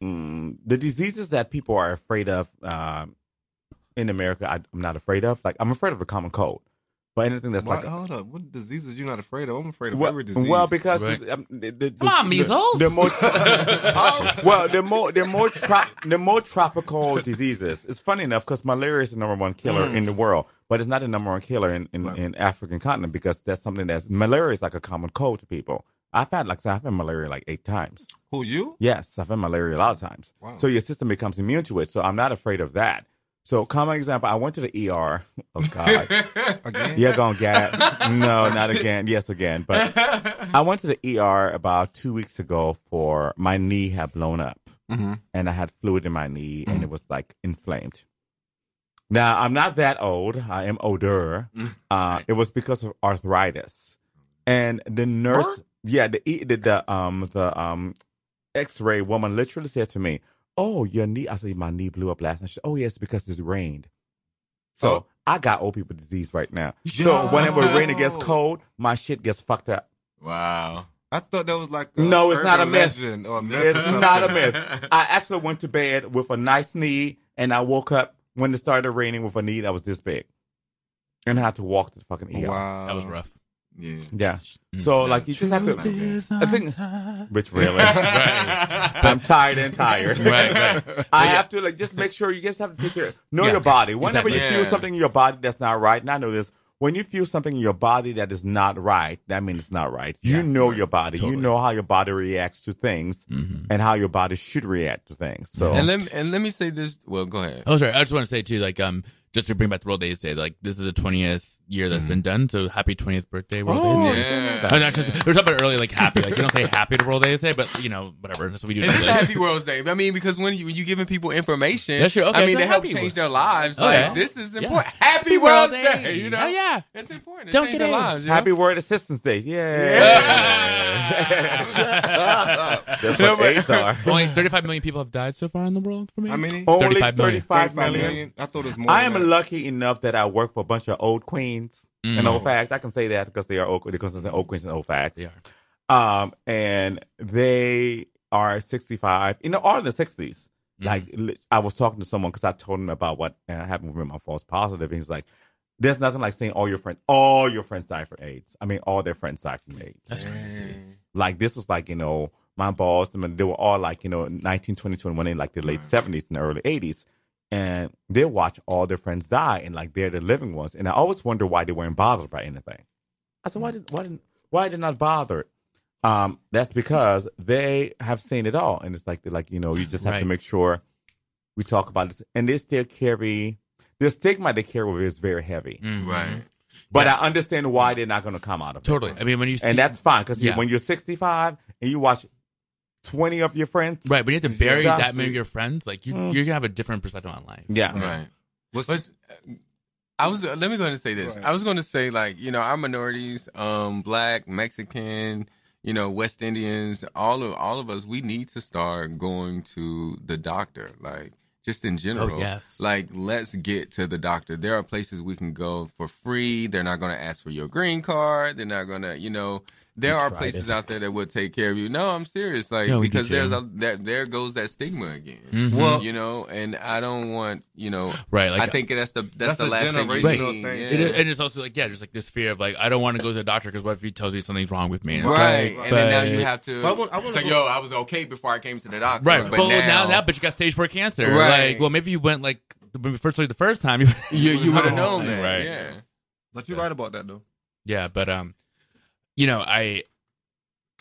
D: Mm, the diseases that people are afraid of um, in America, I, I'm not afraid of. Like I'm afraid of the common cold, but anything that's
F: Why,
D: like
F: hold up, what diseases you're not afraid of? I'm afraid of
D: well,
F: every disease.
D: well, because
C: Right.
D: the, um, the, the,
C: Come on, measles.
D: The, more, well, the more the more trop, the more tropical diseases. It's funny enough because malaria is the number one killer in the world, but it's not the number one killer in in,
F: Right.
D: in African continent because that's something that malaria is like a common cold to people. I've had like I've had malaria like eight times.
F: who you?
D: Yes, I've had malaria a lot of times.
F: Wow.
D: So your system becomes immune to it. So I'm not afraid of that. So, common example, I went to the ER. Oh God.
F: Again?
D: You're gonna get no, not again. Yes, again. But I went to the ER about two weeks ago for my knee had blown up,
E: Mhm.
D: and I had fluid in my knee, and it was like inflamed. Now I'm not that old. I am older. Uh, it was because of arthritis, and the nurse? Yeah, the, E- the the um the um X-ray woman literally said to me, "Oh, your knee." I said, "My knee blew up last night." She said, "Oh, yes, because it's rained." So
F: Oh.
D: I got old people disease right now. So whenever it rain it gets cold, my shit gets fucked up.
E: Wow.
F: I thought that was like a
D: No, it's not a
F: urban
D: myth.
F: or a myth or
D: It's not a
F: something.
D: myth. I actually went to bed with a nice knee, and I woke up when it started raining with a knee that was this big, and I had to walk to the fucking ER.
F: Wow,
C: that was rough.
E: Yeah.
D: Yeah. So like you just have to. I think, which really, I'm tired and tired.
C: Right, right.
D: I
C: yeah.
D: have to like just make sure you just have to take care. Know
C: Yeah.
D: your body. Whenever
E: Exactly.
D: you feel something in your body that's not right, and I know this. When you feel something in your body that is not right, that means it's not right. You know your body. You know how your body reacts to things,
C: Mhm.
D: and how your body should react to things. So
E: And let me, and let me say this. Well, go ahead.
C: Oh, sorry. I just want to say too, like, um, just to bring back the World AIDS Day, like, this is the twentieth year that's mm-hmm. been done. So, happy twentieth birthday, World
D: Oh,
C: AIDS Day.
E: Yeah.
C: Oh, not just, there's something early, like happy. Like, you don't say happy to World AIDS Day, but you know, whatever. That's what we do.
E: It is a happy World Day. I mean, because when you when you giving people information,
C: That's true. Okay,
E: I mean,
C: so
E: to help change their lives.
C: Okay.
E: Like this is
C: Yeah.
E: important. Happy World Day. You know,
C: Oh, yeah.
E: it's important. To
C: Don't get
E: their
C: AIDS.
E: lives. you know?
D: happy Word Assistance Day. Yeah. That's what AIDS are.
C: Only 35 million people have died so far in the world from AIDS.
F: How many?
D: Only
C: 35 million.
D: 35
F: 35
D: million.
F: million. I thought it was more.
D: I am lucky enough that I work for a bunch of old queens and
C: Mm.
D: old facts. I can say that because they are old, because they're old queens and old facts.
C: They are.
D: Um, and they are 65, you know, all in the 60s.
C: Mm.
D: Like, I was talking to someone because I told him about what uh, happened with my false positive. And he's like, there's nothing like saying all your friends, all your friends died from AIDS. I mean, all their friends died from AIDS.
C: That's crazy.
D: like, this was like, you know, my boss, I mean, they were all like, you know, 19, 20, 21 in like the late 70s and the early 80s. And they watch all their friends die and like they're the living ones. And I always wonder why they weren't bothered by anything. I said, why did why didn't why did not bothered? Um, that's because they have seen it all, and it's like they're like you know you just have to make sure we talk about this, and they still carry the stigma they carry with it is very heavy.
C: Mhm.
E: Right.
D: But
C: Yeah.
D: I understand why they're not going to come out of it.
C: Totally. I mean, when you see,
D: and that's fine because
C: Yeah.
D: when you're 65 and you watch 20 of your friends,
C: right. But you have to bury
D: Yeah.
C: that many of your friends. Like, you,
D: Mm.
C: you're gonna have a different perspective on life.
D: yeah,
E: Right.
F: What's-
E: But I was let me go ahead and say this.
F: Right.
E: I was going to say like you know our minorities, um, black, Mexican, you know West Indians, all of all of us, we need to start going to the doctor, like just in general.
C: Oh, yes.
E: Like let's get to the doctor. There are places we can go for free. They're not going to ask for your green card. They're not going to, you know. There are places
D: it.
E: out there that will take care of you. No, I'm serious. Like
C: Yeah, we
E: because there's a that there goes that stigma again.
C: Mhm.
F: Well-
E: you know, and I don't want you know.
C: Right, like
E: I think that's the that's,
F: That's
E: the last thing you
F: generational
E: need.
F: thing.
E: Yeah.
C: It is, and it's also like yeah, just like this fear of like I don't want to go to the doctor because what if he tells me something's wrong with me? And
E: Right,
C: like,
E: and then now you have to.
F: But I want- I wanna
E: so
F: go-
E: yo, I was okay before I came to the doctor.
C: right.
E: but
C: well,
E: now,
C: now, now, but you got stage four cancer.
E: Right.
C: Like, well, maybe you went like the first the first time you
E: you you would have known that,
C: right.
E: Yeah.
F: But you're right about that though.
C: Yeah, but um, you know, I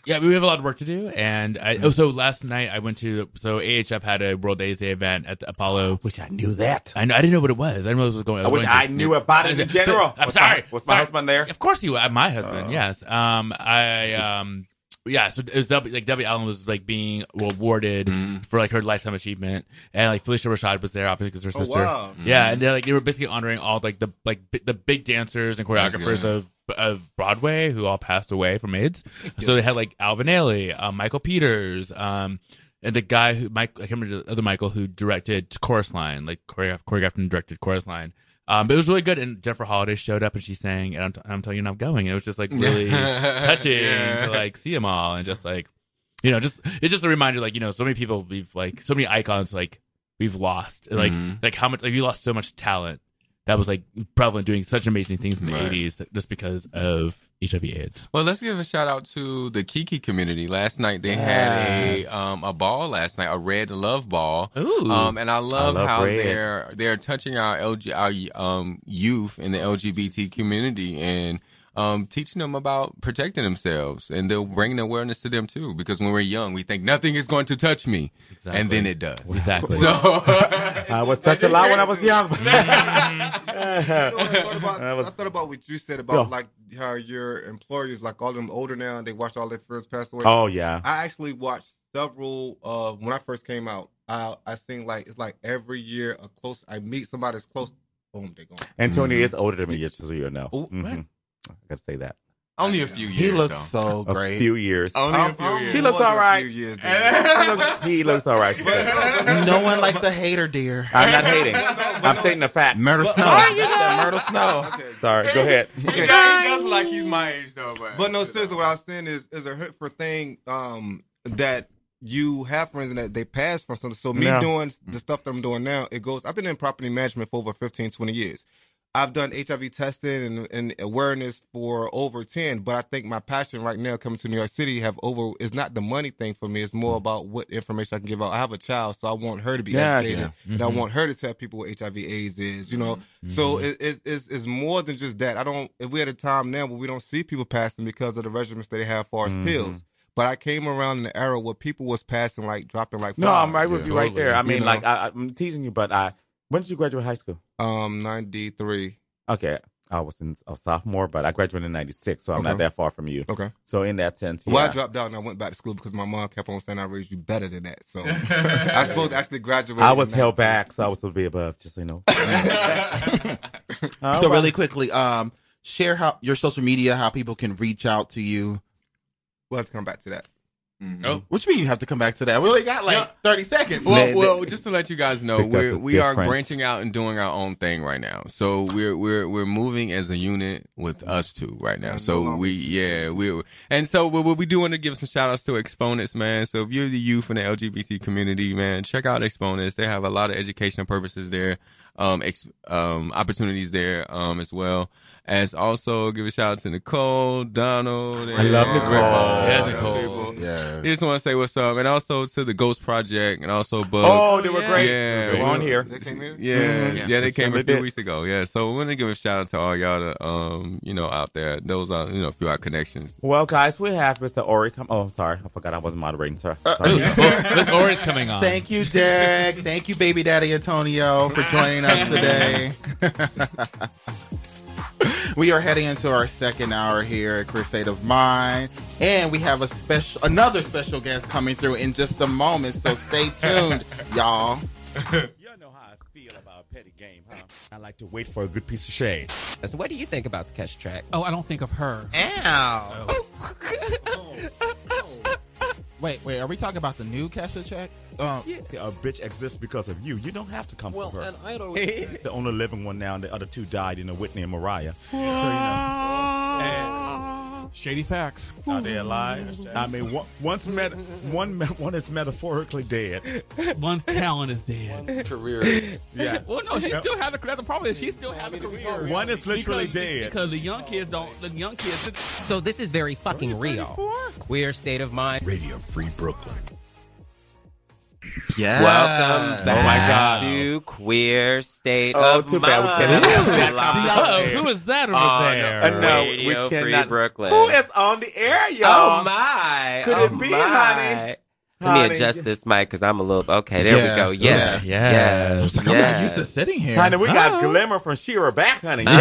C: yeah, we have a lot of work to do, and I oh, so last night I went to so AHF had a World AIDS Day event at the Apollo.
D: Wish I knew that.
C: I, know, I didn't know what it was. I didn't know what was going.
D: I wish
C: going
D: I
C: to.
D: knew about it in
C: But-
D: general.
C: I'm
D: Was
C: sorry.
D: My, was my
C: Sorry.
D: husband there?
C: Of course you. uh, My husband.
D: Oh.
C: yes. Um. I um. Yeah. So it was W, like Debbie Allen was like being awarded
E: Mhm.
C: for like her lifetime achievement, and like Phylicia Rashad was there, obviously because her sister.
F: Oh
C: sister.
F: wow.
C: Yeah, and they're like they were basically honoring all like the like bi- the big dancers and choreographers of of Broadway who all passed away from AIDS. So they had like Alvin Ailey, um, Michael Peters, um, and the guy who Mike I can't remember the other Michael who directed Chorus Line, like choreographed, choreographed and directed Chorus Line. Um, but it was really good, and Jennifer Holliday showed up and she sang, and I'm, t- I'm telling you, I'm going. It was just like really touching
E: Yeah.
C: to like see them all, and just like you know, just it's just a reminder, like you know, so many people we've like so many icons like we've lost, And, like
E: Mhm.
C: like how much like we lost so much talent that was like prevalent doing such amazing things in the
E: Right.
C: 80s just because of HIV/AIDS.
E: Well, let's give a shout out to the Kiki community. Last night they had a um a ball last night, a red love ball.
C: Ooh,
E: Um, and I love,
D: love
E: how
D: red.
E: they're they're touching our LG our um youth in the LGBT community and um teaching them about protecting themselves and they'll bring awareness to them too because when we're young we think nothing is going to touch me
C: Exactly.
E: and then it does.
C: exactly.
E: So
D: I was touched a lot when I was young.
F: You know, I, thought about,
D: That was-
F: I thought about what you said about
D: Yo.
F: like how your employers, like all of them older now, and they watched all their friends pass away.
D: oh yeah.
F: I actually watched several. Uh, when I first came out, I I seen like it's like every year a close. I meet somebody that's close. Boom, they gone.
D: Antonio
E: Mhm.
D: is older than me, just so you know. Mhm. I gotta say that.
E: only a few years.
D: He looks
E: though.
D: so great.
A: A few years.
E: Only a few years.
D: She looks all right.
F: a few years,
D: he, looks, he looks all right. She said.
A: no one likes a hater, dear.
D: I'm not hating. I'm stating the fact.
A: Murder
F: But-
A: Snow.
F: But-
A: That Murder Snow.
F: Okay.
D: Sorry. Go ahead.
E: Okay, he does look like he's my age though, but
F: But no, seriously, what I was saying is is a hurtful thing um, that you have friends and that they pass from something. So me
D: Yeah.
F: doing the stuff that I'm doing now, it goes. I've been in property management for over 15, 20 years. I've done HIV testing and, and awareness for over 10, but I think my passion right now coming to New York City have over is not the money thing for me. It's more about what information I can give out. I have a child, so I want her to be
D: Yeah,
F: educated.
D: yeah.
F: And I
C: Mhm.
F: want her to tell people what HIV AIDS is, you know. So it, it, it's, it's more than just that. I don't. If we're at a time now where we don't see people passing because of the regimens that they have far as
D: Mhm.
F: pills. But I came around in the era where people was passing like dropping like
D: No. I'm right with
E: Yeah.
D: you right there. I mean,
F: You
D: like. I, I'm teasing you, but I. When did you graduate high school?
F: Um, ninety three.
D: Okay, I was in a sophomore, but I graduated in '96, so I'm not that far from you.
F: Okay.
D: So in that sense, yeah.
F: Well, I dropped out and I went back to school because my mom kept on saying I raised you better than that. So I supposed to actually graduate.
D: I was held back, so I was to be above, just so you know. All
A: so
D: right.
A: really quickly, um, share how your social media, how people can reach out to you.
F: We'll have to come back to that.
E: Mhm.
C: Oh.
A: What you mean you have to come back to that? We only got like thirty seconds.
E: Well,
D: They-
E: well, just to let you guys know, we're,
D: it's
E: we are branching out and doing our own thing right now. So we're we're we're moving as a unit with us two right now. So
F: no
E: we yeah we and so we we, we do want to give some shout outs to Exponents, man. So if you're the youth in the LGBT community, man, check out Exponents. They have a lot of educational purposes there, um, ex, um, opportunities there, um, as well. As also give a shout out to Nicole, Donald.
D: I love
E: and-
D: Nicole.
C: Yeah,
E: Yeah,
C: Nicole.
E: people.
A: yeah.
E: Just want to say what's up, and also to the Ghost Project, and also Bug.
D: Oh, they were great.
E: Yeah.
D: they were on here.
F: They came here.
E: Yeah,
D: Mhm.
E: yeah,
C: Yeah.
E: they came a few
D: did.
E: weeks ago. Yeah, so we want to give a shout out to all y'all, to, um, you know, out there. Those are, you know, a few of our connections.
D: Well, guys, we have Mr. Ori come. Oh, sorry, I forgot I wasn't moderating. Sorry. sorry.
C: Ooh, oh, Miss Ori's coming on.
A: Thank you, Derek. Thank you, baby daddy Antonio, for joining us today. we are heading into our second hour here at Queer State of Mind, and we have a special, another special guest coming through in just a moment. So stay tuned, y'all.
D: you know how I feel about petty game, huh? I like to wait for a good piece of shade.
G: So what do you think about the Kesha track?
H: Oh, I don't think of her.
A: Ow. Oh. Oh. Wait, wait. Are we talking about the new Kesha check? Um,
D: A bitch exists because of you. You don't have to come
B: Well,
D: for her.
B: and I don't.
D: the only living one now, and the other two died, you know, Whitney and Mariah. So, you know.
H: Shady facts.
D: And are they alive? I mean, one, one's met, one, one is metaphorically dead.
H: One's talent is dead.
B: career.
D: Yeah.
H: Well, no, she still has a career. The problem is she still has a career.
D: One is literally
H: because,
D: dead.
H: because the young kids don't. The young kids.
G: So this is very fucking real. Queer state of mind.
I: Radio Free Brooklyn.
A: Yeah.
G: Welcome back
D: Oh my God.
G: to Queer State
D: Oh,
G: of
D: too bad we
G: Mind.
D: cannot have that
G: Live
D: conversation.
C: Oh, who is that over
G: on
C: there?
D: Uh, no,
G: Radio
D: we
G: Free. Brooklyn.
D: Who is on the air, y'all?
G: Oh my!
D: Could
G: oh
D: it be,
G: my.
D: honey?
G: Let me
D: Honey.
G: adjust this mic because I'm a little. Okay, there
A: Yeah,
G: we go. Yeah,
C: yeah.
G: yes,
A: I'm not used to sitting here.
D: Honey, we got
G: Oh.
D: Glimmer from She-Ra back, honey.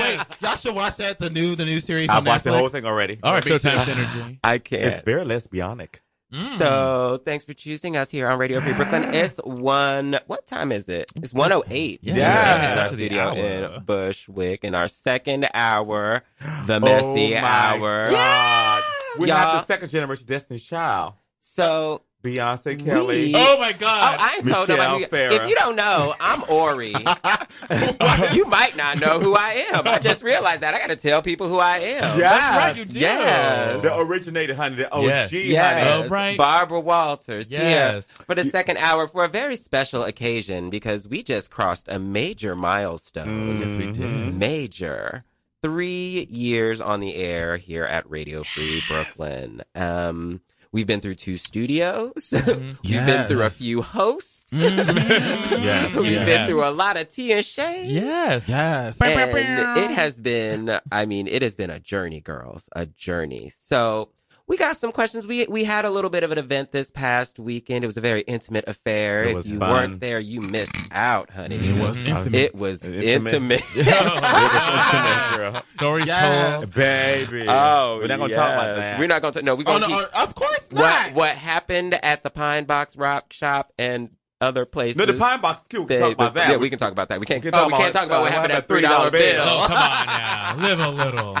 A: Wait, y'all should watch that. The new, the new series
D: I
A: on
D: watched the whole thing already.
C: All right,
A: Me too.
C: Showtime Synergy.
G: I can't.
D: It's very lesbianic.
G: So hmm. thanks for choosing us here on Radio Free Brooklyn. It's one. What time is it? It's one oh eight.
C: Yeah.
D: Yeah.
G: in our studio in Bushwick in our second hour, the oh messy
D: oh my
G: hour.
D: God. We
G: Y'all-
D: have the second generation Destiny's Child.
G: So
D: Beyonce Kelly.
G: We-
C: Oh my
G: Oh,
C: God.
G: I ain't told
D: Michelle
G: nobody.
D: Farah.
G: If you don't know, I'm Ori. you might not know who I am. I just realized that. I got to tell people who I am.
D: Yes.
C: right, you do.
G: Yes.
D: The originator, honey. The OG,
C: Yes.
D: honey.
G: Yes,
C: Oh, right.
G: Barbara Walters
C: Yes.
G: here for the second hour for a very special occasion because we just crossed a major milestone.
C: Yes, we did.
G: Major. Three years on the air here at Radio Free Brooklyn. Um, we've been through two studios. we've been through a few hosts. Mm-hmm.
D: Yes.
G: We've
C: Yes.
G: been through a lot of tea and shade.
C: Yes.
A: Yes.
G: And it has been, I mean, it has been a journey, girls, a journey. So we got some questions. We we had a little bit of an event this past weekend. It was a very intimate affair.
D: It
G: if you
D: fun.
G: weren't there, you missed out, honey.
A: It was intimate.
G: It was
D: Intimate.
G: intimate.
D: Girl.
C: Stories
A: Yes.
C: told.
D: Baby.
G: Oh,
D: We're not going to talk about that.
G: We're not going to. No, we're
A: Oh,
G: going to
A: no,
G: keep
A: uh, of course not.
G: what what happened at the Pine Box Rock Shop and other places.
D: No, the Pine Box is cute. We can
G: They-
D: talk about that.
G: Yeah, we can talk about that. We can't.
D: We can
G: oh,
D: talk
G: we can't
D: about,
G: talk about
D: uh,
G: what
D: what
G: happened at
D: happened
G: three
D: $3 bill.
G: bill.
C: Oh, come on now. Live a little.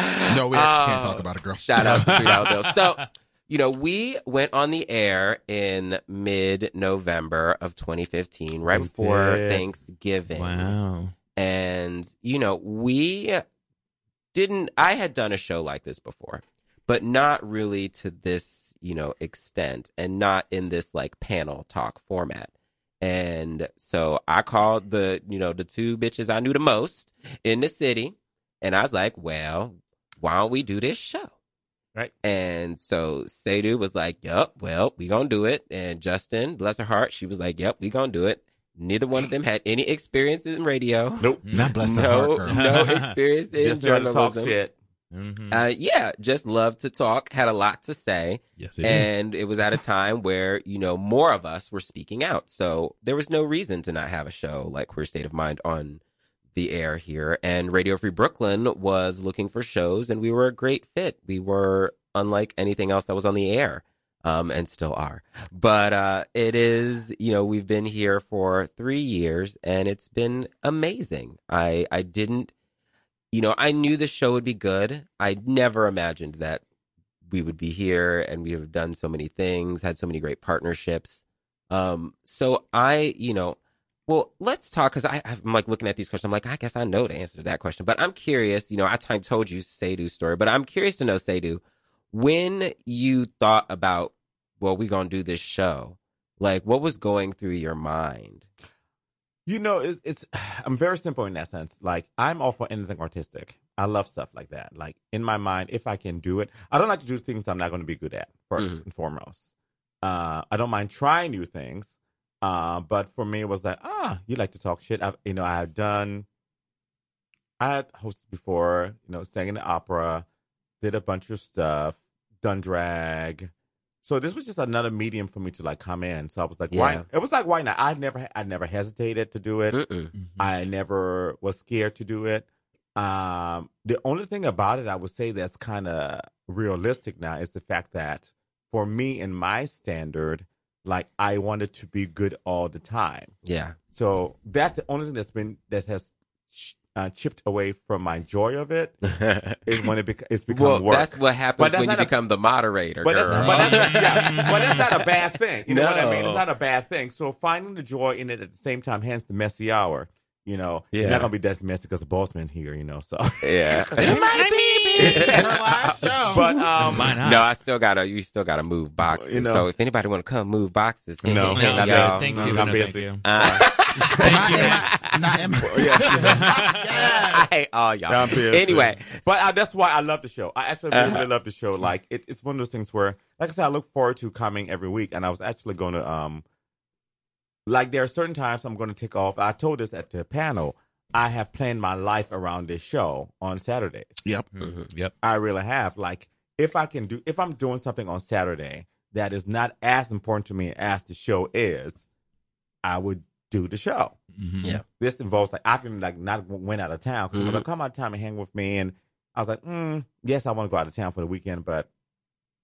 A: No, we actually can't talk about it, girl.
G: Shout out to three dollar bills. So, you know, we went on the air in mid November of 2015, right
D: We
G: before
D: did.
G: Thanksgiving.
C: Wow.
G: And, you know, we didn't, I had done a show like this before, but not really to this, you know, extent and not in this like panel talk format. And so I called the, you know, the two bitches I knew the most in the city. And I was like, well, why don't we do this show?
D: Right.
G: And so Sadhu was like, Yep, well, we gonna do it. And Justin, bless her heart, she was like, Yep, we gonna do it. Neither one of them had any experience in radio.
D: Nope.
A: Not bless the
G: No,
A: heart, girl.
G: no experience in
D: Just trying to talk
G: journalism.
D: shit.
C: Mhm.
G: Uh, yeah, just loved to talk, had a lot to say.
C: yes, it is.
G: And it was at a time where, you know, more of us were speaking out. So there was no reason to not have a show like Queer State of Mind on the air here. And Radio Free Brooklyn was looking for shows, and we were a great fit. We were unlike anything else that was on the air. Um, and still are. But uh, it is, you know, we've been here for three years and it's been amazing. I I didn't you know, I knew the show would be good. I never imagined that we would be here and we have done so many things, had so many great partnerships. Um, so I, you know, well, let's talk because I'm like looking at these questions. I'm like, I guess I know the answer to that question, but I'm curious. You know, I t- told you Sadhu's story, but I'm curious to know Sadhu when you thought about, well, we're gonna do this show. Like, what was going through your mind?
D: You know, it's, it's I'm very simple in that sense. Like I'm all for anything artistic. I love stuff like that. Like in my mind, if I can do it, I don't like to do things I'm not going to be good at 1st
G: Mhm.
D: and foremost. Uh, I don't mind trying new things. Uh, but for me, it was like, ah, you like to talk shit. I've, you know, I have done. I had hosted before. You know, sang in the opera, did a bunch of stuff, done drag. So this was just another medium for me to like come in. So I was like,
G: Yeah.
D: why? It was like, why not? I never, I never hesitated to do it.
G: Mm-mm.
D: I never was scared to do it. Um, the only thing about it, I would say that's kind of realistic now is the fact that for me and my standard, like I wanted to be good all the time.
G: Yeah.
D: So that's the only thing that's been that has ch- uh, chipped away from my joy of it is when it bec- it's become
G: well,
D: work.
G: that's what happens
D: that's
G: when you
D: a-
G: become the moderator,
D: But that's, but, that's, yeah, but that's not a bad thing. You know what I mean? It's not a bad thing. So finding the joy in it at the same time, hence the messy hour. You know,
G: Yeah.
D: it's not gonna be that messy because the bossman's here. You know, so
G: yeah.
A: Her last show.
D: but um,
C: Why not?
G: No, I still gotta. You still gotta move boxes.
D: You know.
G: so if anybody want to come move boxes, hit
D: No.
G: me,
D: No,
G: hit
D: not
G: y'all.
C: Thank
D: No,
C: you.
D: I'm
C: No,
D: busy.
C: thank you.
G: Uh,
A: not in my, not in my,
G: I hate all y'all.
D: I'm busy.
G: Anyway,
D: But uh, that's why I love the show. I actually really,
G: Uh-huh.
D: really love the show. Like it, it's one of those things where, like I said, I look forward to coming every week. And I was actually going to, um, like there are certain times I'm going to take off. I told this at the panel. I have planned my life around this show on Saturdays.
A: yep.
C: Mhm. Yep.
D: I really have. Like if I can do, if I'm doing something on Saturday that is not as important to me as the show is, I would do the show.
C: Mhm.
G: Yeah.
D: This involves like I've been like not went out of town because
G: Mhm.
D: like come out of town and hang with me, and I was like, mm, yes, I want to go out of town for the weekend, but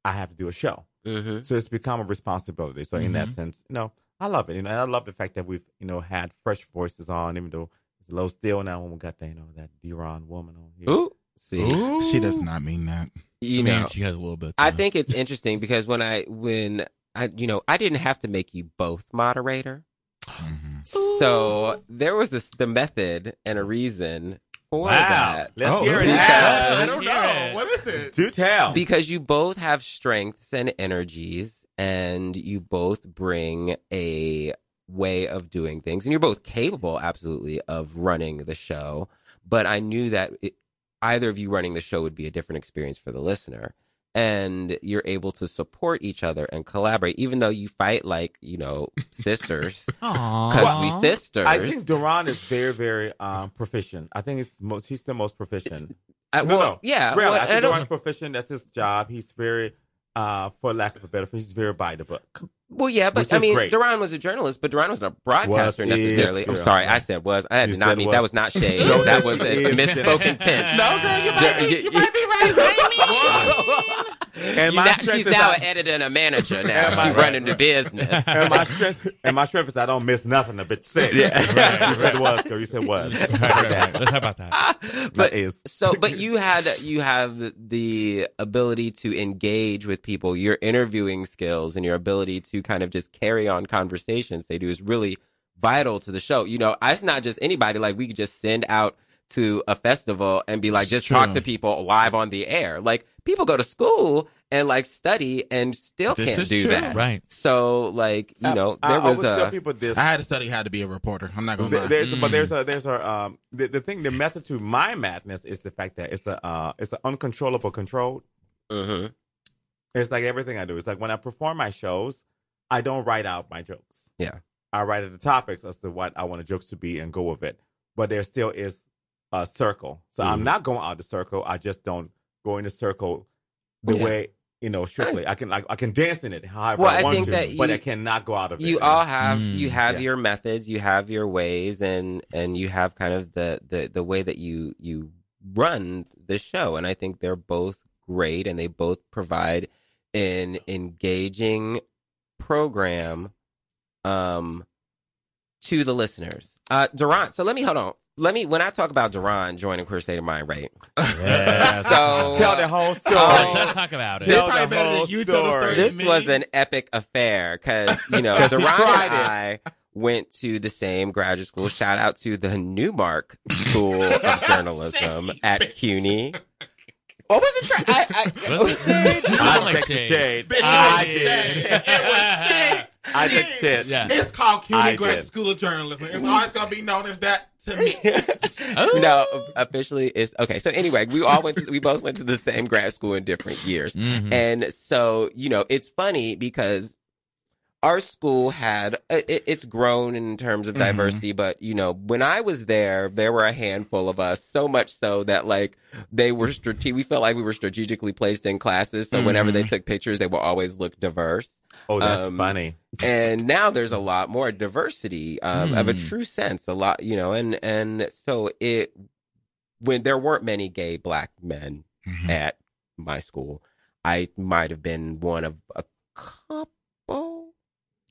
D: I have to do a show,
G: hmm
D: so it's become a responsibility. So in that
C: Mhm.
D: sense, you know, I love it. You know, and I love the fact that we've you know had fresh voices on, even though it's a little still now when we got that you know that D-Ron woman on here.
G: Ooh, see,
A: She does not mean that.
G: you
C: I mean,
G: know,
C: she has a little bit.
G: I think it's interesting because when I when I you know I didn't have to make you both moderator,
A: Mhm.
G: so there was this the method and a reason for that.
D: Let's
A: Oh,
D: hear it.
A: yeah. I don't know.
C: it.
A: What is it?
D: Do tell.
G: because you both have strengths and energies and you both bring a way of doing things and you're both capable absolutely of running the show but i knew that it, either of you running the show would be a different experience for the listener and you're able to support each other and collaborate even though you fight like you know sisters because we sisters
D: I think Duran is very, very um, proficient. I think it's most. He's the most proficient.
G: I-
D: No,
G: well,
D: no.
G: yeah
D: Really,
G: well,
D: I
G: I
D: think
G: don't-
D: Duran's proficient. That's his job. He's very, uh, for lack of a better phrase, he's very by the book.
G: Well, yeah, but I mean,
D: great.
G: Duran was a journalist, but Duran wasn't a broadcaster
D: Was,
G: necessarily. I'm sorry, I said was. I did not mean
D: was.
G: that was not shade.
D: No,
G: that was a misspoken tense.
A: No, girl, you might be, you might be right.
D: And my
G: now-
D: strength
G: she's
D: is
G: now
D: I-
G: an editor and a manager now. She's
D: my-
G: running the business.
D: and my strength, and my strength is I don't miss nothing. a bitch said.
G: Yeah.
D: you said was, girl. You said was.
C: Right, right, right. Let's talk about that.
D: That
G: But
D: is.
G: so, but you had you have the ability to engage with people. Your interviewing skills and your ability to kind of just carry on conversations they do is really vital to the show. You know, it's not just anybody. Like we could just send out to a festival and be like, just
A: true.
G: talk to people live on the air. Like people go to school and like study and still
A: This
G: can't do
A: true.
G: that.
C: Right.
G: So like you know,
D: I,
G: there
D: I
G: was
D: always tell
G: a
D: people this.
A: I had to study how to be a reporter. I'm not gonna
D: There-
A: lie.
D: There's, but
C: Mm.
D: there's a there's a um the, the thing the method to my madness is the fact that it's a uh it's an uncontrollable control.
G: Mhm.
D: It's like everything I do. It's like when I perform my shows, I don't write out my jokes.
G: Yeah.
D: I write out the topics as to what I want the jokes to be and go with it. But there still is a circle. So I'm
G: Mhm.
D: not going out the circle. I just don't go in the circle the
G: Yeah.
D: way you know strictly. I can like I can dance in it however
G: Well,
D: I
G: I
D: want
G: think
D: to,
G: that
D: but
G: you-
D: I cannot go out of it.
G: you all have
C: Mm,
G: you have
D: yeah.
G: your methods you have your ways and and you have kind of the the the way that you you run the show and i think they're both great and they both provide an engaging program um to the listeners uh Duran so let me hold on let me when i talk about Duran joining queer state of mind right
D: Yes.
G: so
D: Tell the whole uh, story.
G: Oh.
C: Let's talk about it.
A: This
D: Tell the
A: better than
D: whole
A: you tell the
D: story.
A: story.
G: this was an epic affair because you know
D: 'Cause we
G: Duran
D: tried
G: and
D: it.
G: I went to the same graduate school. Shout out to the Newmark School of Journalism at CUNY. What was it? Tra- I, I,
C: Was it shade?
D: I
C: sounded like
D: the
C: shade.
D: shade.
A: Bitch,
D: I
A: it was
D: did.
A: It was shade.
D: I take shit.
C: Yeah.
A: It's called CUNY
D: did.
A: Graduate School of Journalism. It's always gonna be known as that to me.
C: Oh.
G: no, officially it's okay. So anyway, we all went to, we both went to the same grad school in different years.
C: Mhm.
G: And so, you know, it's funny because our school had it, it's grown in terms of
A: Mhm.
G: diversity, but you know, when I was there, there were a handful of us, so much so that like they were strategic we felt like we were strategically placed in classes, so whenever they
A: Mhm.
G: took pictures, they would always look diverse.
D: Oh, that's
G: Um,
D: funny.
G: And now there's a lot more diversity um, of a
C: Hmm.
G: true sense, a lot, you know, and and so it when there weren't many gay black men
A: Mhm.
G: at my school. I might have been one of a couple.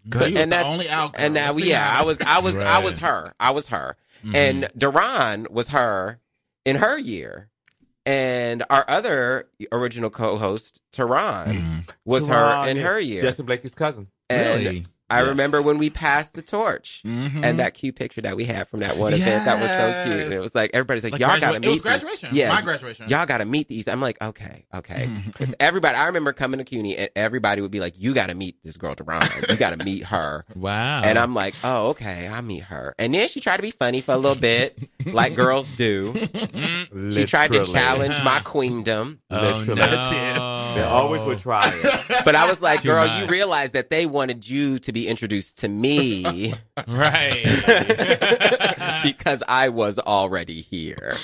A: Was
G: and
A: the
G: that's
A: only out
G: and now yeah, I was. I was I was her. I was her.
C: Mhm.
G: And Duran was her in her year. And our other original co-host, Tehran,
A: Mhm.
G: was
D: Tehran,
G: her in
D: yeah.
G: her year.
D: Justin Blakey's cousin.
G: and
C: really?
G: I
D: Yes.
G: remember when we passed the torch.
A: Mhm.
G: And that cute picture that we had from that one event, that was so cute. And it was like everybody's like,
A: Like
G: "Y'all
A: gradua-
G: gotta
A: it
G: meet."
A: was
G: these. Yeah,
A: My graduation.
G: Y'all gotta meet these. I'm like, okay, okay. Because everybody, I remember coming to CUNY, and everybody would be like, "You gotta meet this girl, Duran. You gotta meet her."
C: Wow.
G: And I'm like, oh, okay, I'll meet her. And then she tried to be funny for a little bit, like girls do. She tried to challenge my queendom.
C: oh,
D: literally.
C: no.
D: They always would try it.
G: But I was like,
C: Too
G: girl,
C: much.
G: you realize that they wanted you to be introduced to me
C: Right.
G: because I was already here.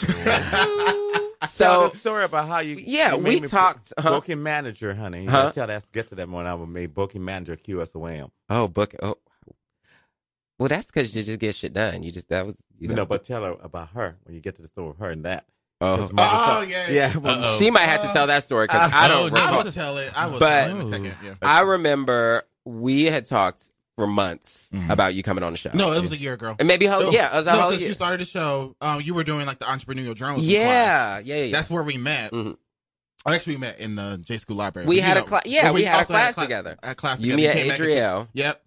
D: Tell
G: So,
D: the story about how you.
G: yeah,
D: you
G: we
D: made me
G: talked. Huh?
D: Booking manager, honey. You
G: Huh?
D: gotta tell that. Get to that one. I made booking manager QSOM.
G: Oh, book. Oh, well, that's because you just get shit done. You just that was you
D: You
G: know.
D: know, but tell her about her when you get to the story of her and that.
G: oh.
D: 'Cause Mother
A: Oh,
D: Chuck-
A: yeah.
D: yeah. well,
G: she might have to tell that story because
D: Uh,
G: I
C: oh,
G: don't
C: no.
A: I will tell it. I will
G: But-
A: tell it in a second. Yeah.
G: I remember we had talked for months
A: Mhm.
G: about you coming on the show.
A: No, it was a year, girl.
G: and maybe whole,
A: No,
G: yeah, it was a
A: no,
G: whole
A: 'cause
G: year.
A: you started the show. Um, you were doing like the entrepreneurial journalism.
G: yeah,
A: class.
G: yeah, yeah, yeah.
A: That's where we met.
G: Mhm.
A: I actually met in the J School library.
G: We
A: But,
G: had
A: you
G: a cla- yeah,
A: but
G: we had a
A: also
G: class
A: cla-
G: together.
A: A class
G: you,
A: together.
G: me, and
A: came back to-
G: Adriel.
A: Yep.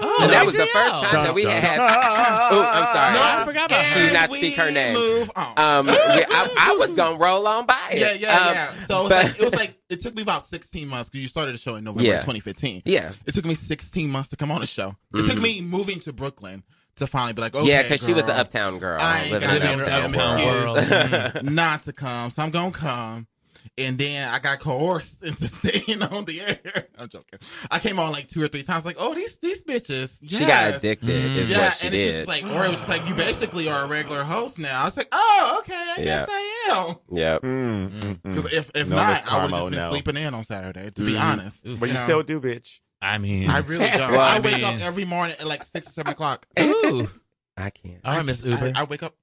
C: Oh,
G: And that was the first time that we
D: Dun,
G: had.
D: dun,
G: Oh, I'm sorry.
C: No, I forgot about
G: She
C: her.
G: did not speak her name.
A: Move on.
G: Um, we, I, I was gonna roll on by it.
A: yeah, yeah,
G: Um,
A: yeah. So it was,
G: but-
A: like, it was like it took me about 16 months because you started the show in November
G: Yeah.
A: 2015.
G: yeah,
A: It took me 16 months to come on the show. It took
G: Mhm.
A: me moving to Brooklyn to finally be like, okay,
G: yeah, because she was the
A: girl,
G: uptown girl
A: I ain't
G: living
A: got
G: in
A: no
G: uptown
A: damn
G: world.
A: excuse not to come, so I'm gonna come. And then I got coerced into staying on the air. I'm joking. I came on like two or three times, like, oh, these these bitches.
G: She got addicted.
C: Mm.
G: Is
A: yeah,
G: what she
A: and it's just like, or it was just like, you basically are a regular host now. I was like, oh, okay, I
G: Yeah.
A: guess I am.
G: yep.
D: Mm, mm, mm.
A: Because if if
D: No,
A: not,
D: Miss
A: I would have just been
D: no.
A: sleeping in on Saturday. To be
G: Mhm.
A: honest,
C: Ooh.
D: But you
A: know?
D: still do, bitch.
C: I mean,
A: I really don't.
G: Well,
A: I,
C: I
A: wake up every morning at like six or seven o'clock.
C: ooh.
G: I can't.
C: I miss
A: just-
C: Uber.
A: I, I wake up.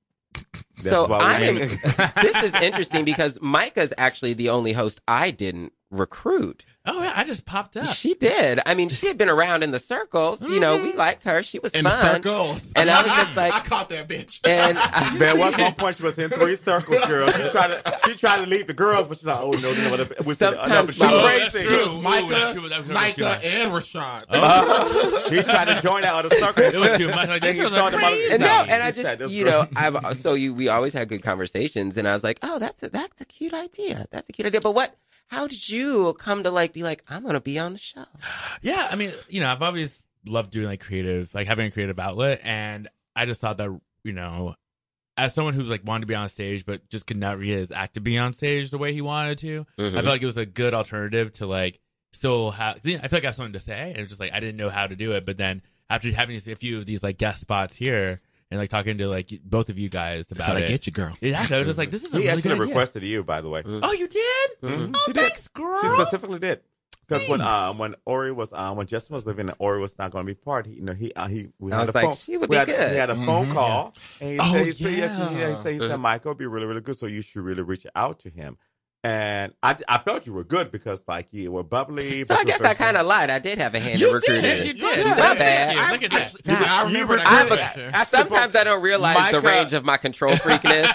D: That's
G: so I am. this is interesting because Micah's actually the only host I didn't recruit.
C: Oh yeah, I just popped up.
G: She did. I mean, she had been around in the circles. You know, we mm-hmm. liked her. She was
A: in
G: fun.
A: circles.
G: And I was just like-
A: I caught that bitch.
G: And
D: There was one point she was in three circles, girl. She tried to she tried to leave the girls, but she's like, oh no, no, no. We said,
G: Sometimes
D: she
G: my-
C: Oh,
D: crazy.
C: that's true.
A: was
C: Ooh,
A: Micah,
C: that's true. That was- that was too
A: Micah,
C: much.
A: and Rashad.
C: Oh.
D: He tried to join that other circle.
C: It was too much. Like,
D: Then
C: this was crazy.
G: And no, and I
D: He said
G: just, you know, I've so you we always had good conversations, and I was like, oh, that's a that's a cute idea. That's a cute idea. But what? How did you come to like be like, I'm gonna be on the show?
C: Yeah, I mean, you know, I've always loved doing like creative, like having a creative outlet, and I just thought that, you know, as someone who's like wanted to be on stage but just could not really act to be on stage the way he wanted to, I mm-hmm. felt like it was a good alternative to like still have. I feel like I have something to say, and it's just like I didn't know how to do it, but then after having a few of these like guest spots here and like talking to like both of you guys
A: That's
C: about
A: how they
C: it,
A: get you, girl.
C: exactly, I was just like, this is a
D: He
C: really
D: actually
C: good idea.
D: requested you, by the way.
C: Oh, you did?
D: Mhm.
C: Oh,
D: She did.
C: thanks, girl.
D: She specifically did. Because when um when Ori was um when Justin was living and Ori was not going to be part, he you know he uh, he we
G: I
D: had
G: was
D: a
G: like,
D: phone,
G: she would
D: we
G: be
D: had,
G: good.
D: He had a phone
A: Mhm,
D: call and he
A: Oh,
D: said, he said, yes, he, yeah, he said, he said. Michael would be really really good, so you should really reach out to him. And I, I felt you were good because like you were bubbly.
G: So I guess I kind of lied. I did have a hand
A: You
G: in recruiting.
A: did.
C: You
A: You
C: did.
A: did.
G: My bad.
C: Thank. Look at that.
A: Actually, dude, I remember
D: were-
A: that
G: I-
D: I-
G: Sometimes I don't realize the range of my control freakness.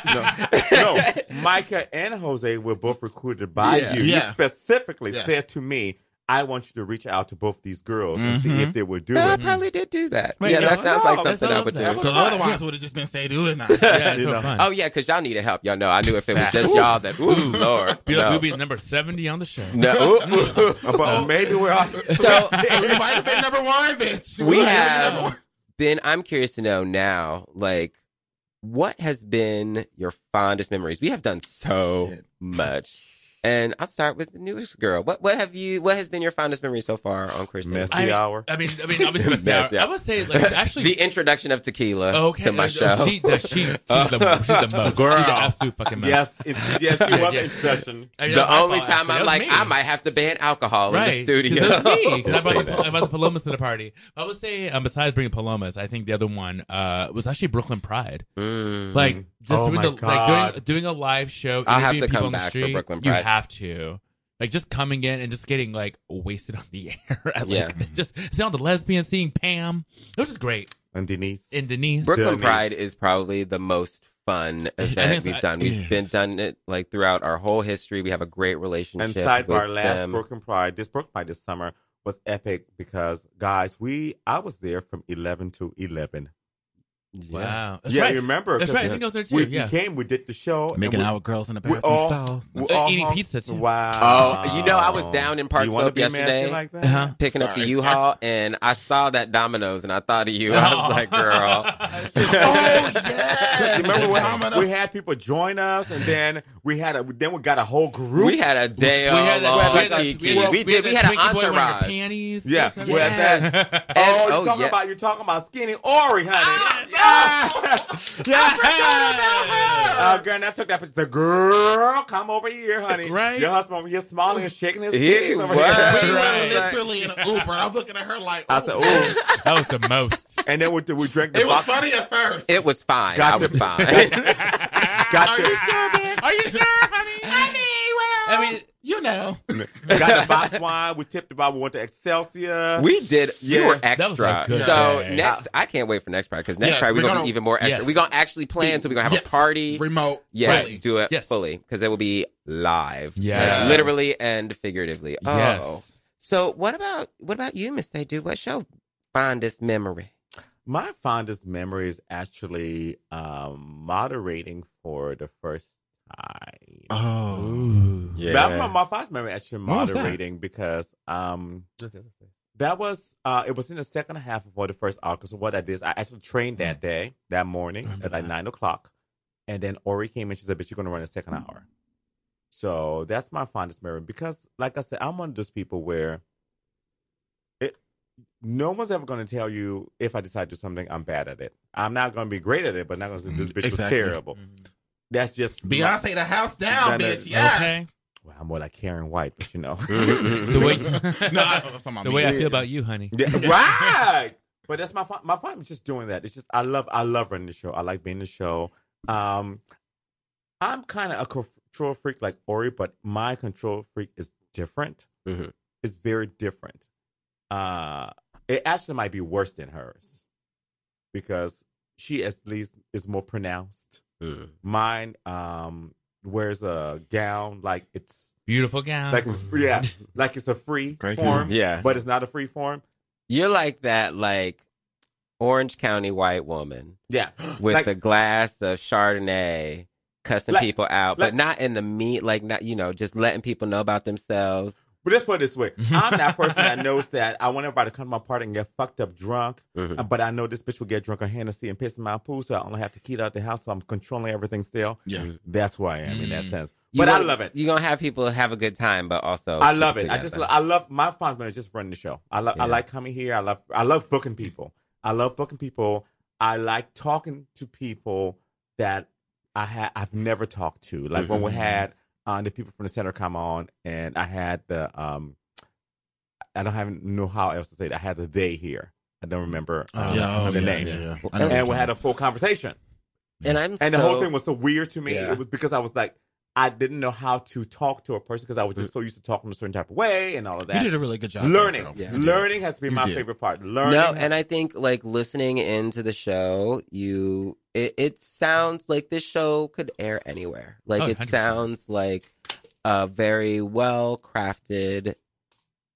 D: no, Micah and Jose were both recruited by
G: Yeah.
D: you.
A: Yeah.
D: You specifically
A: Yes.
D: said to me, I want you to reach out to both these girls and see if mm-hmm. they would do
G: No, I
D: it.
G: probably did do that.
C: Wait,
G: yeah,
C: no,
G: that sounds
D: no,
G: like something
C: that's
G: I would
C: not- that
G: do.
C: was-
A: Because otherwise, it would have just been say do it now.
C: Yeah, it's
D: You
C: so
D: know.
C: fun.
G: Oh yeah, because y'all needed help. Y'all know. I knew if it was just y'all that. Ooh, Lord.
C: Be like,
G: no.
C: we'll be number 70 on the show.
G: No, ooh, ooh.
D: But uh, maybe we're all
G: So
A: we might have been number one, bitch.
G: we
A: might have been number
G: have
A: one.
G: been. I'm curious to know now, like, what has been your fondest memories? We have done so
A: Shit.
G: much, and I'll start with the newest girl. What what have you? What has been your fondest memory so far on Christmas?
D: messy
C: I-
D: hour.
C: I mean, I mean, obviously,
G: Yes,
C: Messy
G: yeah.
C: Hour. I would say, like, actually,
G: the introduction of tequila
C: okay,
G: to my
C: uh,
G: show.
C: She, the, she, she's, the, she's the most.
D: Girl.
C: She's the absolute fucking most.
D: Yes, it, yes, she was
C: Yeah.
D: in session.
C: I mean,
G: the only
C: fault,
G: time
C: actually.
G: I'm like,
C: me.
G: I might have to ban alcohol
C: Right.
G: in the studio.
C: 'Cause that's me. 'Cause I
G: Don't
C: brought, the. I brought the Palomas to the party. I would say, um, besides bringing Palomas, I think the other one uh, was actually Brooklyn Pride.
G: Mm.
C: Like, just
D: Oh
C: doing,
D: my
C: the, like
D: God.
C: doing, doing a live show.
G: I'll have to come
C: people on the
G: back for Brooklyn Pride.
C: Have to. Like just coming in and just getting like wasted on the air. At,
G: Yeah.
C: just seeing all the lesbians, seeing Pam. It was just great.
D: And Denise.
C: And Denise.
G: Brooklyn
D: Denise.
G: Pride is probably the most fun event we've uh, done. We've been done it like throughout our whole history. We have a great relationship.
D: And sidebar,
G: with
D: last
G: them.
D: Brooklyn Pride, this Brooklyn Pride this summer was epic because guys, we I was there from eleven to eleven.
C: Wow. That's
D: yeah,
C: right.
D: you remember?
C: That's
D: 'cause
C: right. I think I was there too.
D: We
C: yeah.
D: came, we did the show,
A: Making out with girls in the
D: we
A: bathroom
D: all,
A: stalls.
D: we
C: Uh,
D: all
C: eating
D: hung-
C: pizza, too.
D: Wow.
G: Oh, you know, I was down in Park Slope yesterday.
D: like that?
C: Uh-huh.
G: picking up the U-Haul, and I saw that Domino's, and I thought of you. I was like, girl.
A: oh yeah.
D: Remember when
A: Domino.
D: we had people join us, and then we had a then we got a whole group.
G: We had a day
C: We had that-
G: long
C: we had that-
G: Kiki.
C: we had-
G: We did. We had
C: that
G: an
C: Twinkie boy wearing
G: entourage.
C: Panties.
D: Yeah,
C: or
D: we had
C: something.
D: that. Oh,
G: oh,
D: you talking about you talking about skinny Ori, honey?
A: Ah,
D: yeah, yeah. Uh, girl, and I took that picture. The girl, come over here, honey.
C: Right.
D: Your husband over here smiling and shaking his
G: He
D: titties over
G: was.
D: here.
A: we
G: Right.
A: were literally in an Uber. and I'm looking at her like,
D: I said,
A: "Ooh."
D: "Ooh,"
C: That was the most.
D: and then we, we drank the
A: It was funny at first.
G: It was fine.
D: Got
G: I was fine.
D: Got
A: Are
D: the,
A: you sure, bitch?
C: Are you sure, honey?
A: I mean, well,
C: I mean,
A: you know.
D: got the box wine. We tipped the bar. We went to Excelsior.
G: We did. You
D: Yeah.
G: were
C: That was a
G: extra.
C: good
G: so
C: day.
G: next, I can't wait for next Pride because next
A: Yes,
G: Pride we're
A: we're
G: gonna,
A: gonna-
G: be even more extra.
C: Yes.
G: We're gonna actually plan, so we're gonna have
A: Yes.
G: a party.
A: Remote.
G: Yeah,
A: Fully.
G: do it
C: Yes.
G: fully because it will be live.
C: Yeah,
G: Like, literally and figuratively. Oh,
C: yes.
G: so what about what about you, Miss Dude? What's your fondest memory?
D: My fondest memory is actually um, moderating for the first time.
A: Oh.
C: Ooh.
D: That, my, my fondest memory actually
A: What that?
D: moderating because um, that was uh, it was in the second half of the first hour. So what I did is I actually trained
A: Mm.
D: that day, that morning
C: Remember
D: at like nine o'clock, and then Ori came and she said, Bitch, you're going to run the second hour." So that's my fondest memory because, like I said, I'm one of those people where it no one's ever going to tell you if I decide to do something I'm bad at it. I'm not going to be great at it, but not going to say this bitch
A: Exactly.
D: was terrible. That's just my-
A: Beyonce, the house down, bitch.
D: is-
A: Yeah.
C: Okay.
D: well, I'm more like Karen White, but you know.
C: The way,
A: no, I, I'm talking about
C: the way I feel about you, honey.
D: Yeah, right. But that's my fun. My fun is just doing that. It's just I love I love running the show. I like being the show. Um, I'm kind of a control freak like Ori, but my control freak is different.
G: Mhm.
D: It's very different. Uh, it actually might be worse than hers because she at least is more pronounced.
G: Mm.
D: Mine um wears a gown like it's
C: Beautiful gown.
D: like it's yeah like it's a free
A: Great
D: form,
G: Yeah.
D: but it's not a free form.
G: You're like that, like Orange County white woman
D: Yeah,
G: with
D: Like-
G: the glass of Chardonnay, cussing
D: Like-
G: people out,
D: like-
G: but not in the meat, like not you know, just letting people know about themselves.
D: But let's put it this way: I'm that person that knows that I want everybody to come to my party and get fucked up drunk,
G: Mhm.
D: uh, but I know this bitch will get drunk on Hennessy and piss in my pool, so I only have to keep out the house. So I'm controlling everything still.
A: Yeah.
D: That's who I am in that
C: Mm.
D: sense.
G: You
D: But I love it.
G: You're gonna have people have a good time, but also
D: I love it. I just
G: together.
D: I love my fun man is just running the show. I love I like coming here. I love I love booking people. I love booking people. I like talking to people that I had I've never talked to. Like when we
G: Mhm.
D: had uh, the people from the center come on, and I had the um, I don't have know how else to say it. I had the they here. I don't remember uh,
C: Oh.
A: Yeah, oh,
D: the
A: yeah,
D: name.
A: yeah, yeah.
G: Well,
A: I know what
D: And we had a full conversation.
G: and I'm
D: And the whole thing was so weird to me.
G: Yeah.
D: It was because I was like, I didn't know how to talk to a person because I was just so used to talking a certain type of way and all of that.
A: You did a really good job.
D: learning,
A: though.
G: Yeah.
D: Learning has been
A: You
D: my
A: did.
D: favorite part. Learning,
G: No, and I think like listening into the show, you it, it sounds like this show could air anywhere. Like
C: Oh,
G: it
C: 100%.
G: sounds like a very well crafted,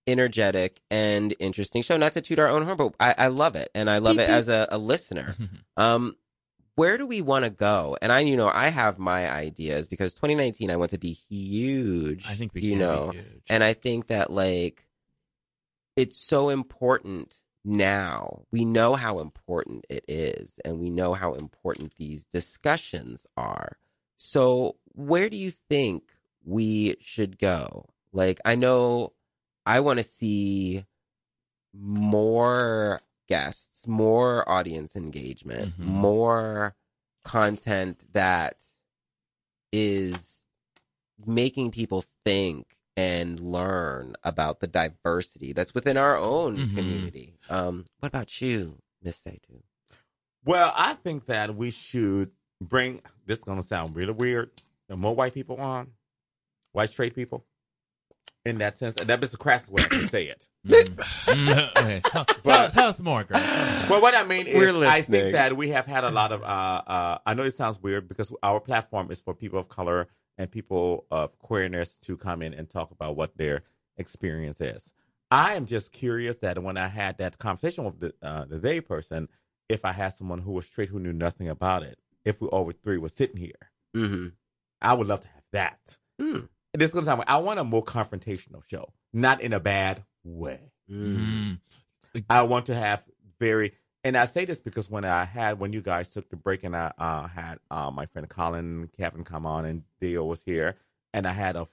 G: energetic, and interesting show. Not to toot our own horn, but I, I love it, and I love it as a, a listener. Um, where do we want to go? And I, you know, I have my ideas because 2019 I want to be huge.
C: I think we
G: you
C: can
G: know,
C: be huge.
G: and I think that like it's so important now. We know how important it is, and we know how important these discussions are. So, where do you think we should go? Like, I know I want to see more guests, more audience engagement,
C: Mhm.
G: more content that is making people think and learn about the diversity that's within our own
C: Mhm.
G: community. Um, what about you, Miss Saitu?
D: well, I think that we should bring. This is gonna sound really weird. The more white people on, white straight people, in that sense. And that's the crassest way I can say it.
C: Mm, okay. tell, tell, tell us more, girl.
D: Well, what I mean is,
G: We're
D: I think that we have had a lot of. Uh, uh, I know it sounds weird because our platform is for people of color and people of queerness to come in and talk about what their experience is. I am just curious that when I had that conversation with the, uh, the they person, if I had someone who was straight who knew nothing about it, if we all three were sitting here,
G: Mm-hmm.
D: I would love to have that. And This is going to sound. weird. I want a more confrontational show, not in a bad way.
C: Mm.
D: I want to have very, and I say this because when I had when you guys took the break and I uh, had uh, my friend Colin, Kevin come on, and Dio was here, and I had a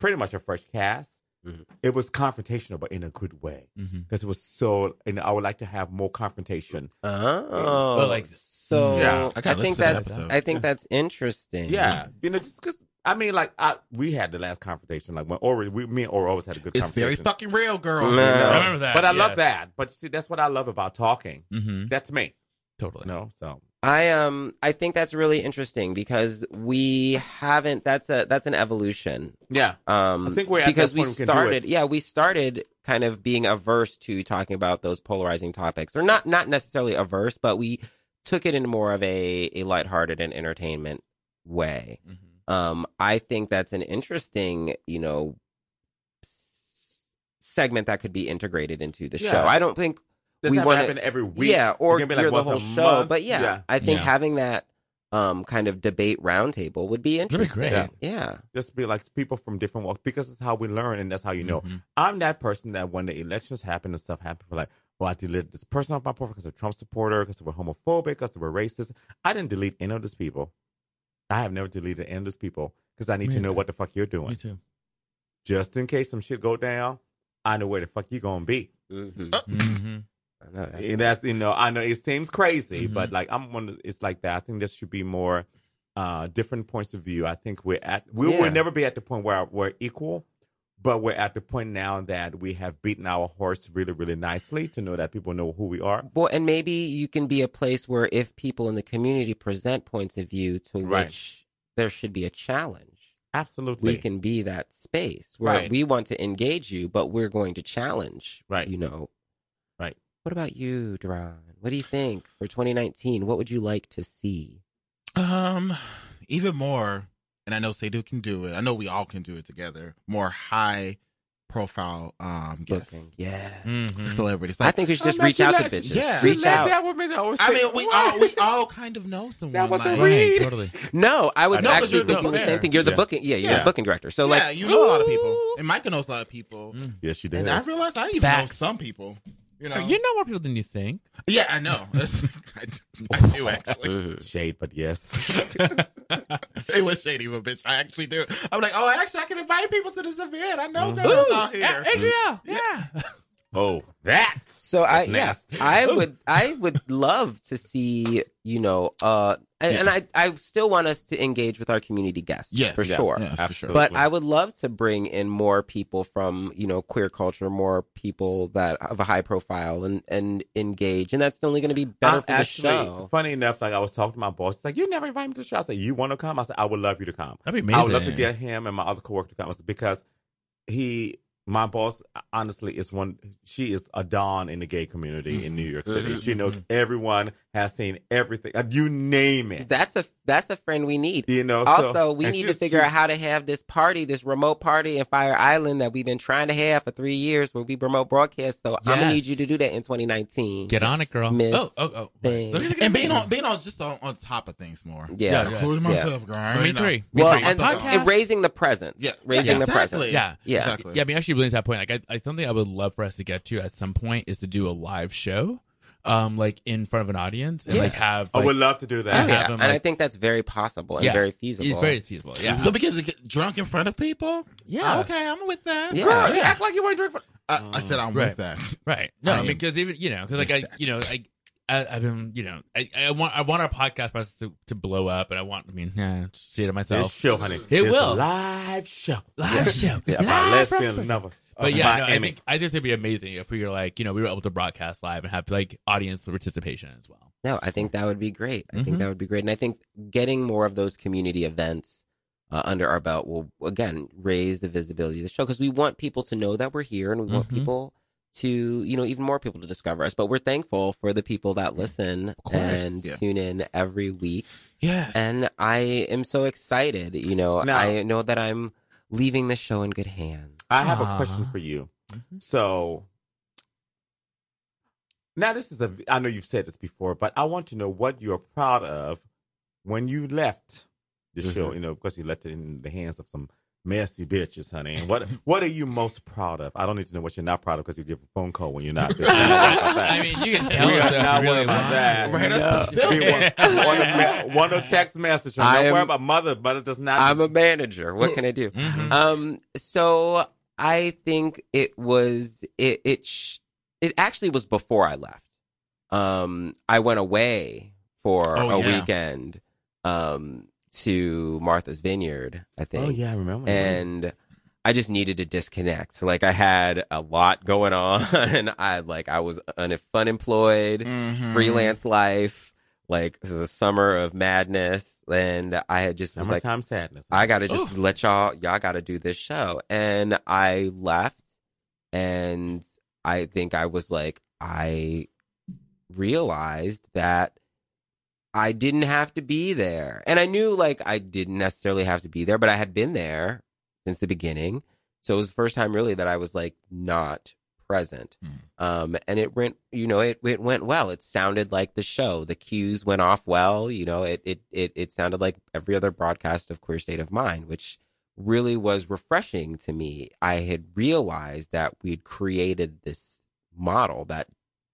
D: pretty much a fresh cast.
G: Mhm.
D: It was confrontational, but in a good way because it was so. And I would like to have more confrontation.
G: Oh,
C: Well, like-
G: so.
D: Yeah.
A: I
G: I, think
A: listen that
G: that's. I think that's interesting.
D: Yeah, you know, just because I mean, like I, we had the last confrontation, like when Ori, we, me and Ori always had a good.
A: It's very fucking real, girl.
G: No.
C: I remember that.
D: But I
C: yes.
D: love that. But see, that's what I love about talking.
C: Mm-hmm.
D: That's me.
C: Totally.
D: You know, so
G: I um I think that's really interesting because we haven't that's a that's an evolution.
D: yeah.
G: Um
D: I think we're at
G: because
D: that
G: we
D: point we can do
G: started
D: it.
G: yeah, we started kind of being averse to talking about those polarizing topics. Or not not necessarily averse, but we took it in more of a a lighthearted and entertainment way.
C: Mm-hmm.
G: Um I think that's an interesting, you know, segment that could be integrated into the
D: Yeah.
G: show. I don't think
D: Doesn't
G: we
D: have to
G: wanna-
D: happen every week.
G: yeah, or
D: It be like
G: the whole show.
D: month.
G: But yeah,
D: Yeah.
G: I think
C: Yeah.
G: having that um kind of debate roundtable would be
C: That'd be
G: interesting.
C: great.
G: Yeah.
D: Yeah. just be like people from different walks because it's how we learn and that's how you know.
C: Mhm.
D: I'm that person that when the elections happen and stuff happen, we're like, well, I deleted this person off my profile because they're Trump supporter, because they were homophobic, because they were racist. I didn't delete any of these people. I have never deleted any of those people because I need
C: Me
D: to know
C: too.
D: what the fuck you're
C: Me
D: doing.
C: too.
D: Just in case some shit go down, I know where the fuck you gonna be.
G: Mhm.
C: Mm-hmm.
G: I know that.
D: And that's you know, I know it seems crazy,
C: Mhm.
D: but like I'm one. of- It's like that. I think there should be more uh different points of view. I think we're at we
G: Yeah.
D: will never be at the point where we're equal, but we're at the point now that we have beaten our horse really, really nicely to know that people know who we are.
G: Well, and maybe you can be a place where if people in the community present points of view to
D: Right.
G: which there should be a challenge,
D: Absolutely.
G: we can be that space where
D: Right.
G: we want to engage you, but we're going to challenge.
D: Right.
G: You know.
D: Right.
G: What about you, Duran? What do you think for 2019? What would you like to see?
A: Um, even more, and I know Sadu can do it. I know we all can do it together. More high profile um guests,
G: Booking. Yeah.
C: Mm-hmm.
A: celebrities.
G: I think we should just
D: Oh,
G: reach
D: she
G: out to
D: let-
G: bitches.
A: yeah.
G: Reach out.
D: That woman always
A: I mean, we
D: "What?"
A: all we all kind of know someone.
D: That was a
A: like,
D: read.
C: Totally.
G: No, I was
A: I
G: actually
A: you're the
G: thinking the same thing. You're the
D: Yeah.
G: booking. Yeah, you're
A: Yeah.
G: the booking director. So
A: yeah,
G: like,
A: you know a lot of people, and Micah knows a lot of people.
C: Mm.
D: Yes, she did.
A: And I realized I even
C: Facts.
A: know some people. You know,
C: You know more people than you think.
A: yeah, I know. I, do, I do actually.
D: Shade, but yes.
A: it was shady, but bitch, I actually do. I'm like, oh, actually, I can invite people to this event. I know girls out here.
C: Yeah, yeah.
D: oh, that.
G: So I
D: That's
G: yeah. I would I would love to see you know uh and,
A: Yeah.
G: and I I still want us to engage with our community guests
A: Yes,
G: for
A: yes,
G: sure.
A: yes, for sure.
G: But I would love to bring in more people from you know queer culture, more people that have a high profile and and engage, and that's only going to be better
D: I'm
G: for
D: actually,
G: the show.
D: Funny enough, like I was talking to my boss, he's like, "You never invite me to the show." I said, "You want to come?" I said, "I would love you to come."
C: That'd be amazing.
D: I would love to get him and my other coworker to come I said, because he, my boss, honestly, is one. She is a dawn in the gay community in New York City.
G: Mhm.
D: She knows everyone, has seen everything. You name it.
G: That's a that's a friend we need.
D: You know. so-
G: Also, we
D: and
G: need to
D: she's-
G: figure out how to have this party, this remote party in Fire Island that we've been trying to have for three years where we remote broadcast. So I'm gonna need you to do that in 2019.
C: Get on it, girl.
G: Miss
C: oh, oh, oh.
G: thing.
C: Let me look at
A: and being on being on just on, on top of things more.
G: Yeah.
C: Yeah,
A: Including
G: Yeah.
A: myself, girl.
C: Me
A: know.
C: three. Me
G: Well,
C: three.
G: and,
A: Podcast.
G: and raising the presence.
A: Yeah.
G: Raising
A: Yeah,
G: the
A: exactly.
G: presence.
C: Yeah.
G: Yeah.
A: Exactly.
C: Yeah, I mean, actually, brings that point. Like, I, I something I would love for us to get to at some point is to do a live show, um, like in front of an audience and
G: Yeah.
C: like have.
D: I would love to do
G: Oh,
D: that.
C: have
G: yeah.
C: him,
G: and I think that's very possible and
C: Yeah.
G: very feasible.
C: It's very feasible. Yeah.
A: So because to get drunk in front of people.
C: Yeah.
A: Okay, I'm with that.
G: Yeah.
D: Girl, you act like you want to drink. For-
A: I, I said I'm
C: Right.
A: with that.
C: Right. No,
A: I
C: because even you know, because like I,
A: that.
C: you know, I, I, I've been, you know, I, I want, I want our podcast process to, to blow up, and I want, I mean, yeah, see it myself.
D: This
C: myself.
D: show, honey.
C: It
D: It's
C: will.
D: live show.
C: Live show.
D: Yeah,
C: Live
D: about lesbian
C: from-
D: lover.
C: But yeah, no, I
D: Miami.
C: think I think it'd be amazing if we were like, you know, we were able to broadcast live and have like audience participation as well.
G: No, I think that would be great. I
C: Mhm.
G: think that would be great. And I think getting more of those community events uh, under our belt will again raise the visibility of the show because we want people to know that we're here and we want
C: Mhm.
G: people to you know even more people to discover us. But we're thankful for the people that mm.
A: listen
G: and
A: yeah.
G: tune in every week.
A: Yes.
G: And I am so excited. You know,
D: Now-
G: I know that I'm leaving the show in good hands.
D: I have a question for you. Mm-hmm. So now this is a I know you've said this before, but I want to know what you're proud of when you left the show, mm-hmm. you know, because you left it in the hands of some messy bitches, honey. And what what are you most proud of? I don't need to know what you're not proud of because you give a phone call when you're not. bitch.
C: I mean, you can tell
D: we
C: us
D: are
C: if
D: not
C: you
D: worried
C: really
D: about
C: want.
D: that.
A: Right, that's the
D: We
A: feeling.
D: want, want, a, want a text message. Don't
G: I am-
D: worry about mother. Mother does not.
G: I'm a manager. What can I do?
C: Mhm.
G: Um, so I think it was it it sh- it actually was before I left. Um, I went away for
A: Oh,
G: a
A: yeah.
G: weekend um to Martha's Vineyard, I think.
D: oh yeah, I remember.
G: and I just needed to disconnect. Like I had a lot going on. I like I was un- unemployed,
A: Mhm.
G: freelance life. Like this is a summer of madness, and I had just was like,
D: summertime sadness.
G: I gotta just let y'all y'all gotta do this show. And I left and I think I was like I realized that I didn't have to be there. And I knew like I didn't necessarily have to be there, but I had been there since the beginning. So it was the first time really that I was like not present. Um and it went you know, it it went well. It sounded like the show. The cues went off well, you know, it it it, it sounded like every other broadcast of Queer State of Mind, which really was refreshing to me. I had realized that we'd created this model that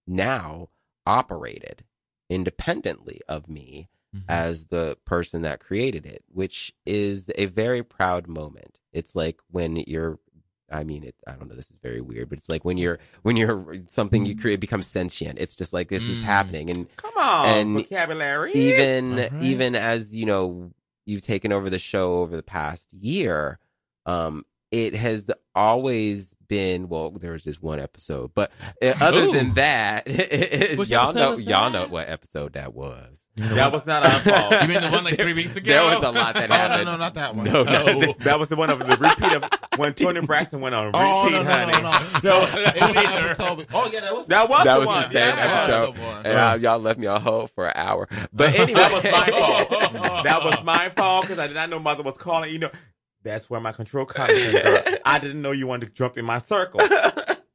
G: now operated independently of me
C: Mhm.
G: as the person that created it, which is a very proud moment. It's like when you're I mean it I don't know this is very weird, but it's like when you're when you're something you create becomes sentient. It's just like this is
C: Mm.
G: happening and
D: Come on,
G: and
D: vocabulary.
G: even
C: right.
G: even as you know you've taken over the show over the past year um it has always been well there was just one episode but uh, other
C: Ooh.
G: than that is
C: Which
G: y'all know y'all
C: that?
G: know what episode that was
D: that was not our fault.
C: You mean the one like three weeks ago?
G: there was a lot that
A: Oh, no, no, not that one.
G: no, no,
C: No.
D: that was the one of the repeat of when Toni Braxton went on repeat,
A: Oh, no, no,
D: honey.
A: no, no, no.
C: No,
A: it was
C: that's
A: an
C: either.
A: episode. Oh, yeah, that was
D: That was
G: that
D: the
G: was
D: one.
G: the same
A: Yeah,
G: episode
A: the one.
G: and uh, y'all left me on hold for an hour but anyway
D: That was my fault. that was my fault because I did not know mother was calling. You know, that's where my control comes in. girl. I didn't know you wanted to jump in my circle.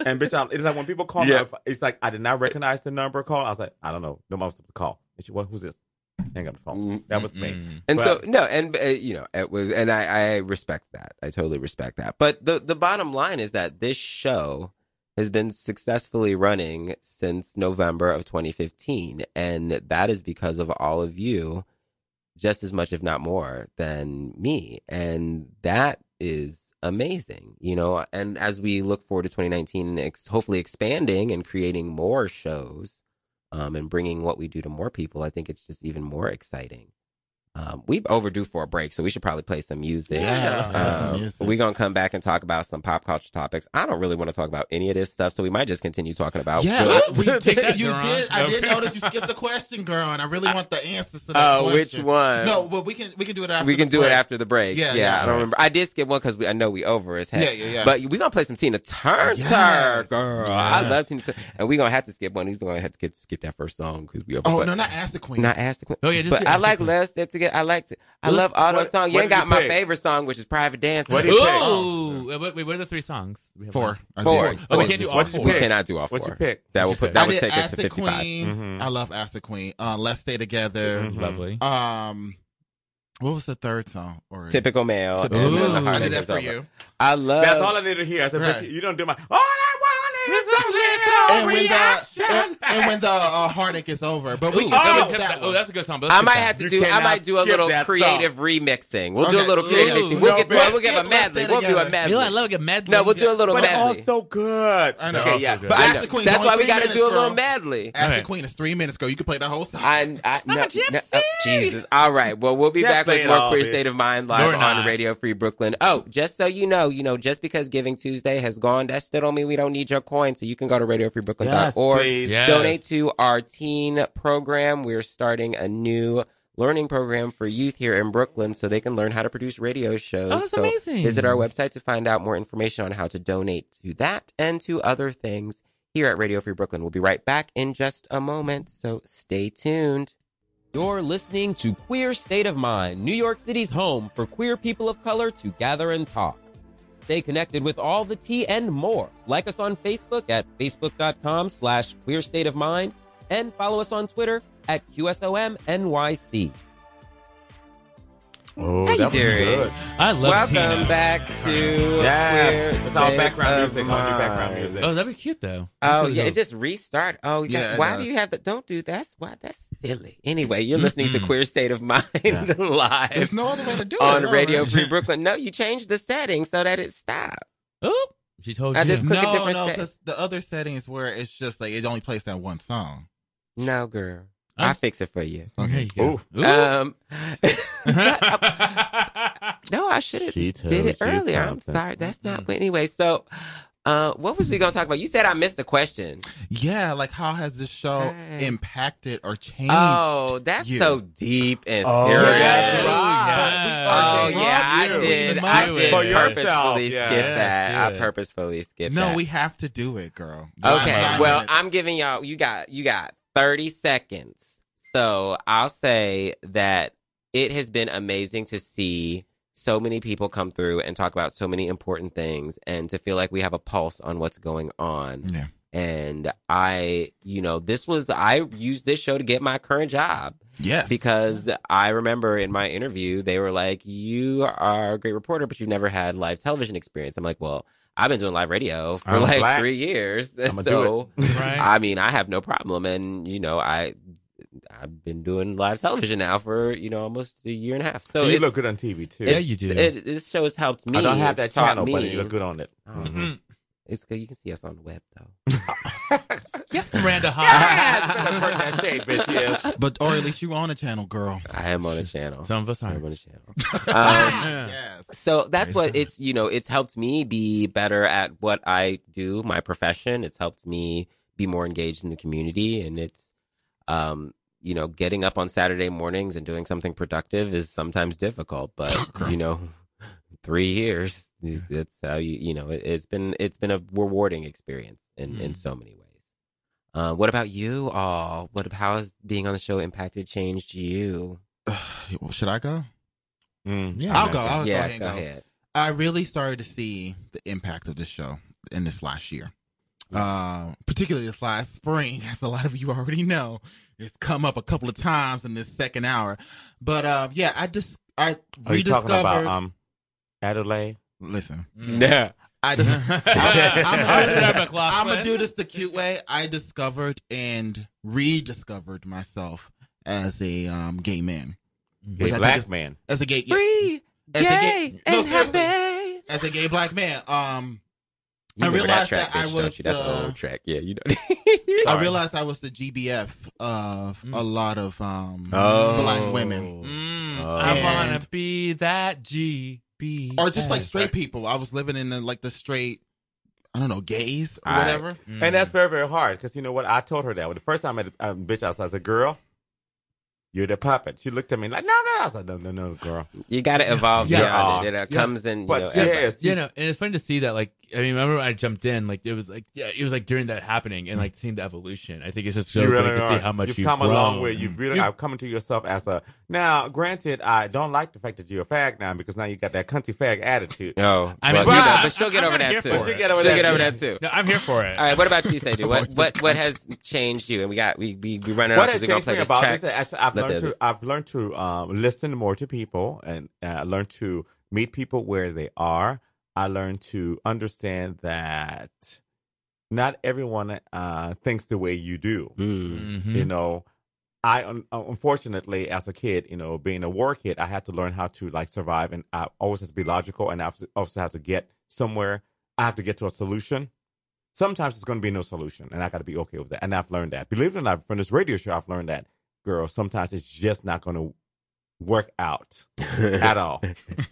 D: And bitch, I, it's like when people call
G: Yeah.
D: me, it's like I did not recognize the number call. I was like, I don't know, no one was supposed to call. And she, what? Who's this? Hang up the phone. That was me.
G: And
D: But-
G: so no, and uh, you know, it was, and I, I respect that. I totally respect that. But the the bottom line is that this show has been successfully running since November of 2015, and that is because of all of you, just as much, if not more, than me, and that is amazing, you know. And as we look forward to 2019, and ex- hopefully expanding and creating more shows um, and bringing what we do to more people, I think it's just even more exciting. Um, we overdue for a break, so we should probably play some music.
A: Yeah, play some
G: Um,
A: music.
G: We're gonna come back and talk about some pop culture topics. I don't really want to talk about any of this stuff, so we might just continue talking about.
A: Yeah, I- we did,
C: that,
A: you did. I did notice you skipped the question, girl, and I really want the answers to that
G: Oh, which one?
A: No, but we can we can do it after.
G: we can
A: the
G: do
A: break.
G: it after the break.
A: Yeah,
G: Yeah,
A: yeah.
G: I don't remember. I did skip one because I know we over as heck.
A: Yeah, yeah, yeah.
G: But we're gonna play some Tina Turner,
A: Yes.
G: girl. I love Tina Turner, and we're gonna have to skip one. He's gonna have to skip, skip that first song because we over.
A: Oh
G: but-
A: no, not ask the queen.
G: Not ask the queen.
C: Oh, yeah,
G: but I like. Let's Stay Together. I liked it. I love all those
D: what-
G: songs. You
D: what
G: ain't
D: did
G: got
D: you
G: my
D: pick?
G: favorite song, which is Private Dancer.
D: What did you pick?
C: Ooh, wait, wait, what are the three songs? We have
A: four.
C: one.
A: I
G: Four.
C: Oh, we can't do all
A: four.
D: What did you
G: We
D: pick?
G: cannot do all four.
D: What you pick?
G: That will
C: What'd
G: put
C: you
G: that would
A: did
G: take us
A: ask
G: to
A: the
G: fifty five.
A: queen.
D: Mhm.
A: I love ask the queen. Uh, let's stay together.
D: Mhm.
C: Lovely.
A: Um, what was the third song? Or
G: Typical male.
A: Typical
G: and then
C: Ooh.
G: the
A: I
G: heartache
A: did that
G: is
A: for
G: over.
A: you.
G: I love.
D: That's all I need to hear. I said,
A: Right.
D: bitch, you don't do my. All I want is a little
A: And when
D: reaction.
A: the and, and when the uh, heartache is over, but we
C: Ooh,
A: can
C: that
A: that
C: oh,
A: one.
C: that's a good song.
G: I might have to do. I might do a little
D: that
G: creative remixing. We'll do a little creative
A: ooh.
G: mixing. We'll
D: No,
G: get.
D: bitch.
G: We'll give a
A: Let's
G: medley. We'll do a
A: together.
G: medley.
C: You know, I love a medley.
G: No, we'll do a little
D: But it's all
G: medley.
D: so good.
A: I know.
G: Okay, yeah.
A: But ask the queen.
G: That's why we got to do a little
A: girl.
G: medley.
A: Ask the queen. It's three minutes, girl. You can play the whole song.
G: I, I, no,
H: Gypsy.
G: no, oh, Jesus. All right. Well, we'll be back with more
D: all,
G: Queer. State of Mind live on. Radio Free Brooklyn. Oh, just so you know, you know, just because Giving Tuesday has gone, that still don't mean we don't need your coin. So you can go to radiofreebrooklyn.org.
D: please.
C: Yes.
G: Donate to our teen program. We're starting a new learning program for youth here in Brooklyn so they can learn how to produce radio shows.
C: Oh, that's
G: so
C: amazing.
G: visit our website to find out more information on how to donate to that and to other things here at Radio Free Brooklyn. We'll be right back in just a moment, so stay tuned. You're listening to Queer State of Mind, New York City's home for queer people of color to gather and talk. Stay connected with all the tea and more. Like us on Facebook at facebook.com slash queer state of mind and follow us on Twitter at QSOMNYC.
D: Oh,
G: How you
D: that was good.
C: I love
G: Welcome
C: Tina.
G: back to
D: Yeah,
G: Queer
D: it's all
G: State
D: background
G: of
D: music. All new background
G: Mind.
D: music.
C: Oh, that'd be cute though.
G: Oh
C: Because
G: yeah,
C: of-
G: it just restart. Oh yeah.
A: Yeah,
G: why do you have that? Don't do that. That's why that's silly. Anyway, you're listening to. Queer State of Mind live
A: There's no other way to do it.
G: on
A: no,
G: Radio
A: right?
G: Free Brooklyn. No, you changed the settings so that it stopped.
C: Oh, she told
G: I
C: you.
G: just- click a
A: No,
G: different
A: no,
G: set.
A: because the other settings where it's just like it only plays that one song.
G: No, girl. I'll fix it for you.
C: There you go. Ooh.
G: Um, no, I should have did it earlier. I'm sorry. That's not. But anyway, so uh, what was we gonna talk about? You said I missed the question.
A: Yeah, like how has this show
G: Hey.
A: impacted or changed?
G: Oh, that's
A: you?
G: so deep and
D: Oh,
G: serious.
D: yes,
A: right.
G: Oh yeah, I did. I
A: must
G: did
D: For
G: purposefully
D: yourself,
G: skip
D: yeah.
G: that.
C: Yes,
G: I purposefully skipped
A: No,
G: that.
A: we have to do it, girl.
G: Okay,
A: Five
G: well,
A: minutes.
G: I'm giving y'all. You got you got 30 seconds. So I'll say that it has been amazing to see so many people come through and talk about so many important things, and to feel like we have a pulse on what's going on.
A: Yeah.
G: And I, you know, this was I used this show to get my current job
A: Yes.
G: because I remember in my interview they were like, "You are a great reporter, but you've never had live television experience." I'm like, "Well, I've been doing live radio for
D: I'm
G: like
D: black.
G: three years,
D: I'ma do
G: so
C: Right.
G: I mean, I have no problem." And you know, I I've been doing live television now for you know almost a year and a half. So
D: you look good on TV too.
C: Yeah, you do.
G: It, this show has helped me.
D: I don't have that
G: It's taught
D: channel, but you look good on it.
G: Oh,
C: Mhm.
G: It's good. You can see us on the web though.
C: Yeah, Miranda
G: Yes,
C: High.
G: burn that shade, bitch. Yes.
A: but or at least you were on a channel, girl.
G: I am on a channel.
C: Some of us
G: I am
C: aren't.
G: on a channel. Um,
A: yes.
G: So that's
A: Praise
G: what
A: God.
G: it's, you know, it's helped me be better at what I do, my profession. It's helped me be more engaged in the community. And it's, um, you know, getting up on Saturday mornings and doing something productive is sometimes difficult, but,
A: Girl.
G: you know, three years, that's how you, you know, it, it's been, it's been a rewarding experience in, in
C: Mm.
G: so many ways. Uh, what about you all? What, how has being on the show impacted, changed you?
A: Should I go?
D: Mm.
C: Yeah.
A: I'll go. I'll go
G: yeah,
A: ahead
G: go
A: go.
G: ahead.
A: I really started to see the impact of this show in this last year. Uh, particularly this last spring, as a lot of you already know, it's come up a couple of times in this second hour. But uh, yeah, I just I
D: Are you talking
A: rediscovered.
D: about um, Adelaide?
A: listen,
G: Yeah.
A: I just I'm, I'm,
C: Yeah,
A: I'm, gonna do this the cute way. I discovered and rediscovered myself as a um, gay man,
D: Gay
A: Which
D: black
A: is-
D: man.
A: as a gay yeah,
G: Free,
A: As a
G: gay,
A: gay- no,
G: and
A: seriously.
G: happy.
A: as a gay black man. Um,
G: You
A: I
G: remember
A: realized
G: track,
A: that I was
G: don't you? That's
A: the-
G: an old track. Yeah, you know.
A: I realized I was the GBF of a lot of um,
G: Oh.
A: black women,
C: Mm,
G: Oh.
C: I wanna be that G B.
A: or just like straight people. I was living in the, like the straight, I don't know, gays or
D: All right.
A: whatever.
C: Mm.
D: And that's very, very hard because you know what? I told her that. Well, the first time I met a um, bitch outside, I said, girl, you're the puppet. She looked at me like, no, no. I said, no, no, no, girl.
G: You got to evolve
C: Yeah.
G: beyond it. It uh,
C: Yeah.
G: comes in. You
D: But
G: know,
D: yes,
C: you
D: you-
C: know, and it's funny to see that. Like, I mean, remember when I jumped in? Like, it was like, yeah, it was like during that happening, and like seeing the evolution. I think it's just so
D: you really
C: to see how much
D: you've
C: you've
D: come a long way. You've really
C: You-
D: are coming to yourself as a. Now, granted, I don't like the fact that you're a fag now because now you got that country fag attitude.
G: Oh,
C: I mean,
G: well, you
C: but-
G: but she'll get
C: I'm
G: over
C: kinda
G: that
C: here
G: too.
C: for
G: She'll get over
D: She'll
G: that.
D: get over
G: that too.
C: No, I'm here for it.
G: All right, what about you, Sadie? What what what has changed you? And we got we we we running
D: What
G: out
D: has
G: because gonna
D: changed
G: play
D: me about
G: track.
D: this? Actually, I've
G: Let
D: learned to I've learned to um, listen more to people and uh, learned to meet people where they are. I learned to understand that not everyone uh, thinks the way you do.
G: Mm.
C: Mhm.
D: You know, I un- unfortunately, as a kid, you know, being a war kid, I had to learn how to like survive, and I always have to be logical, and I also have to get somewhere. I have to get to a solution. Sometimes it's going to be no solution, and I got to be okay with that. And I've learned that. Believe it or not, from this radio show, I've learned that, girl. Sometimes it's just not going to work out at all,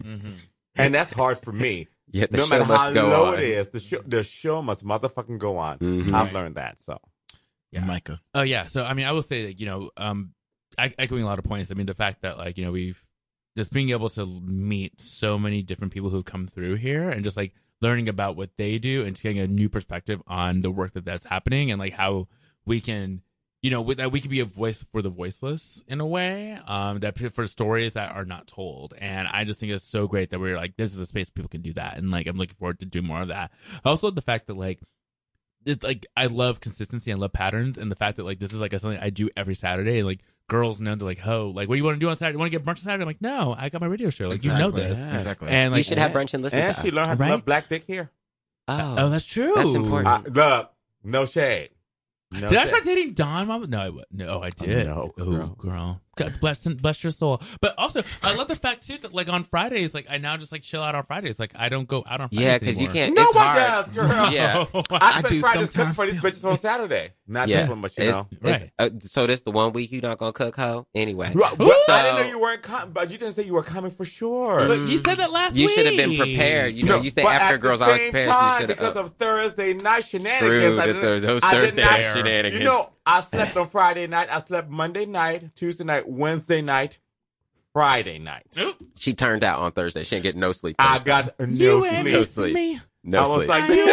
C: Mhm.
D: and that's hard for me.
G: Yeah, the
D: no
G: show
D: matter
G: must
D: how
G: go
D: low
G: on.
D: it is, the show the show must motherfucking go on.
G: Mhm.
D: I've learned that. So
A: Yeah, Micah.
C: Oh yeah. So I mean, I will say that you know, um, echoing a lot of points. I mean, the fact that like you know we've just being able to meet so many different people who've come through here and just like learning about what they do and just getting a new perspective on the work that that's happening and like how we can you know with that we could be a voice for the voiceless in a way um that for stories that are not told and i just think it's so great that we're like this is a space people can do that and like i'm looking forward to doing more of that also the fact that like it's like I love consistency and love patterns, and the fact that like this is like a, something I do every Saturday. Like girls know they're like, oh, like what do you want to do on Saturday? You want to get brunch on Saturday? I'm like, no, I got my radio show. Like you know this,
A: Yeah. Exactly.
C: and like
G: you should have brunch and listen
D: And
G: to
D: she
G: us.
D: learned how to
C: Right?
D: love black dick here.
G: Oh,
C: oh, that's true.
G: That's important.
D: Uh, look, no shade. No
C: did I start dating Don? Mama? No, I no, I did.
D: no,
C: oh,
D: girl.
C: girl. God bless, bless your soul. But also, I love the fact too that like on Fridays, like I now just like chill out on Fridays. Like I don't go out on Fridays
G: yeah, because you can't.
D: No
G: it's
D: one
G: hard.
D: does, girl.
G: Yeah.
D: I
A: I
D: spent
A: do
D: Fridays cooking for these bitches on Saturday. Not
G: Yeah.
D: this one, but you
G: It's-
D: know.
G: it's-
C: Right.
G: uh, so this the one week you not gonna cook, hoe? Anyway,
D: What- what? I didn't
G: So-
D: know you weren't coming, but you didn't say you were coming for sure.
C: But you said that last
G: you
C: week.
G: should have been prepared. You know, you say after girls
D: the
G: always prepared. so
D: because
G: have.
D: of Thursday night shenanigans.
G: True,
D: I didn't-
G: there- those
D: I
G: Thursday
D: not-
G: night shenanigans.
D: You know, I slept on Friday night. I slept Monday night, Tuesday night, Wednesday night, Friday night.
G: she turned out on Thursday. She didn't get no sleep.
D: I got no
C: You
D: sleep.
G: No sleep.
C: me.
G: no
D: I was
G: sleep.
D: like, you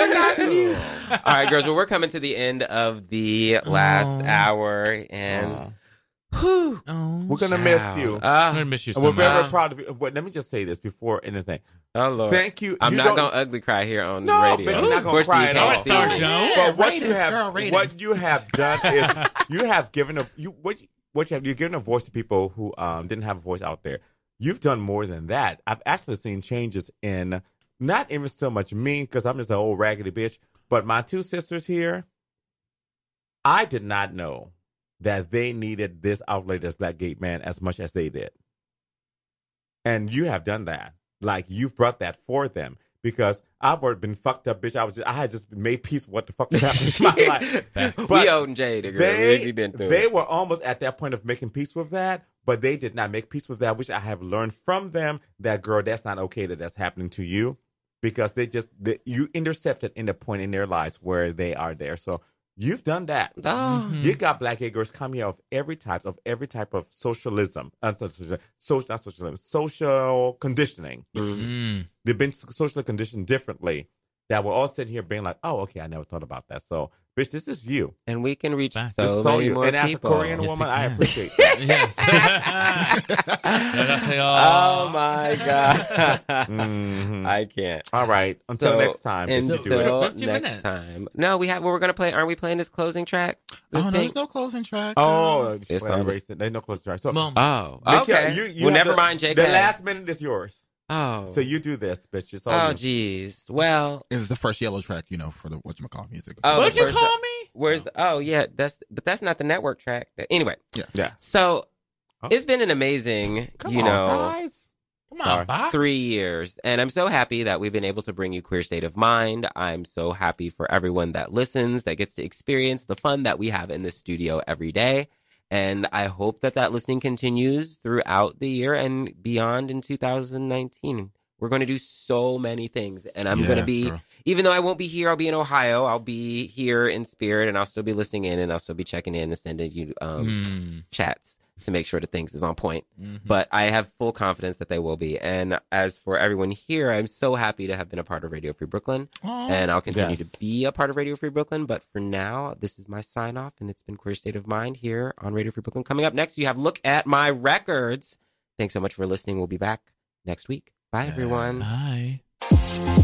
D: and
G: All right, girls. Well, we're coming to the end of the last hour, and
D: Aw.
G: Whew,
C: Oh,
D: We're gonna
G: child.
D: miss you.
C: I'm
G: Ah,
C: gonna miss you so
D: we're
C: much.
D: very proud of you. But let me just say this before anything.
G: oh Lord.
D: Thank you.
G: I'm
D: You
G: not gonna ugly cry here on
D: No,
G: the radio.
D: but you're not gonna cry at all.
G: you can't see
C: Don't.
G: me.
A: Yeah,
D: But what
A: ratings,
D: you have,
A: girl,
D: what you have done is you have given a you what you, what you have you've given a voice to people who um didn't have a voice out there. You've done more than that. I've actually seen changes in not even so much me because I'm just an old raggedy bitch, but my two sisters here. I did not know that they needed this outlet as Black Gate Man as much as they did, and you have done that. Like you've brought that for them because I've already been fucked up, bitch. I was just, I had just made peace with what the fuck was happening in my life.
G: we
D: But
G: and Jade, girl.
D: they,
G: we been through
D: they
G: it.
D: were almost at that point of making peace with that, but they did not make peace with that, which I have learned from them that, girl, that's not okay that that's happening to you because they just, they, you intercepted in the point in their lives where they are there. So you've done that.
G: Oh.
D: You got black gay girls coming out of every type of every type of socialism, uh, social, social, not socialism, social conditioning.
C: Mm.
D: They've been socially conditioned differently. That we're all sitting here being like, "Oh, okay, I never thought about that." So, Bitch, this is you.
G: And we can reach
D: Back.
G: so many
D: you.
G: more
D: and people. And as a Korean
C: yes,
D: woman, I appreciate that.
C: yes.
G: oh my God.
D: Mm-hmm.
G: I can't.
D: All right. Until
G: so,
D: next time.
G: Until next time. No, we have, well, we're going to play, aren't we playing this closing track? This
A: oh, no, there's no closing track.
D: Oh,
G: it's on,
D: there's no closing track. So,
C: Mom.
G: Oh, okay.
D: You, you
G: well, never
D: the,
G: mind, Jake.
D: The last minute is yours
G: oh,
D: So you do this, bitch. It's all
G: oh, jeez. Well,
A: it's the first yellow track, you know, for the whatchamacallit music.
G: Oh,
C: What'd
G: the
C: you call me?
G: where's the? Oh, yeah. That's but that's not the network track. Anyway,
D: Yeah. Yeah.
G: so
D: Huh?
G: it's been an amazing,
D: Come
G: you
D: on,
G: know,
D: guys.
C: Come on, Box.
G: three years. And I'm so happy that we've been able to bring you Queer State of Mind. I'm so happy for everyone that listens, that gets to experience the fun that we have in this studio every day. And I hope that that listening continues throughout the year and beyond in 2019. We're going to do so many things. And I'm going to be,
A: girl.
G: even though I won't be here, I'll be in Ohio. I'll be here in spirit and I'll still be listening in and I'll still be checking in and sending you um,
C: Mm.
G: chats to make sure that things is on point
C: Mhm.
G: but I have full confidence that they will be. And as for everyone here, I'm so happy to have been a part of Radio Free Brooklyn,
A: Aw.
G: and I'll continue
D: Yes.
G: to be a part of Radio Free Brooklyn. But for now, this is my sign off, and it's been Queer State of Mind here on Radio Free Brooklyn. Coming up next, you have Look at My Records. Thanks so much for listening. We'll be back next week. Bye, everyone.
C: Bye.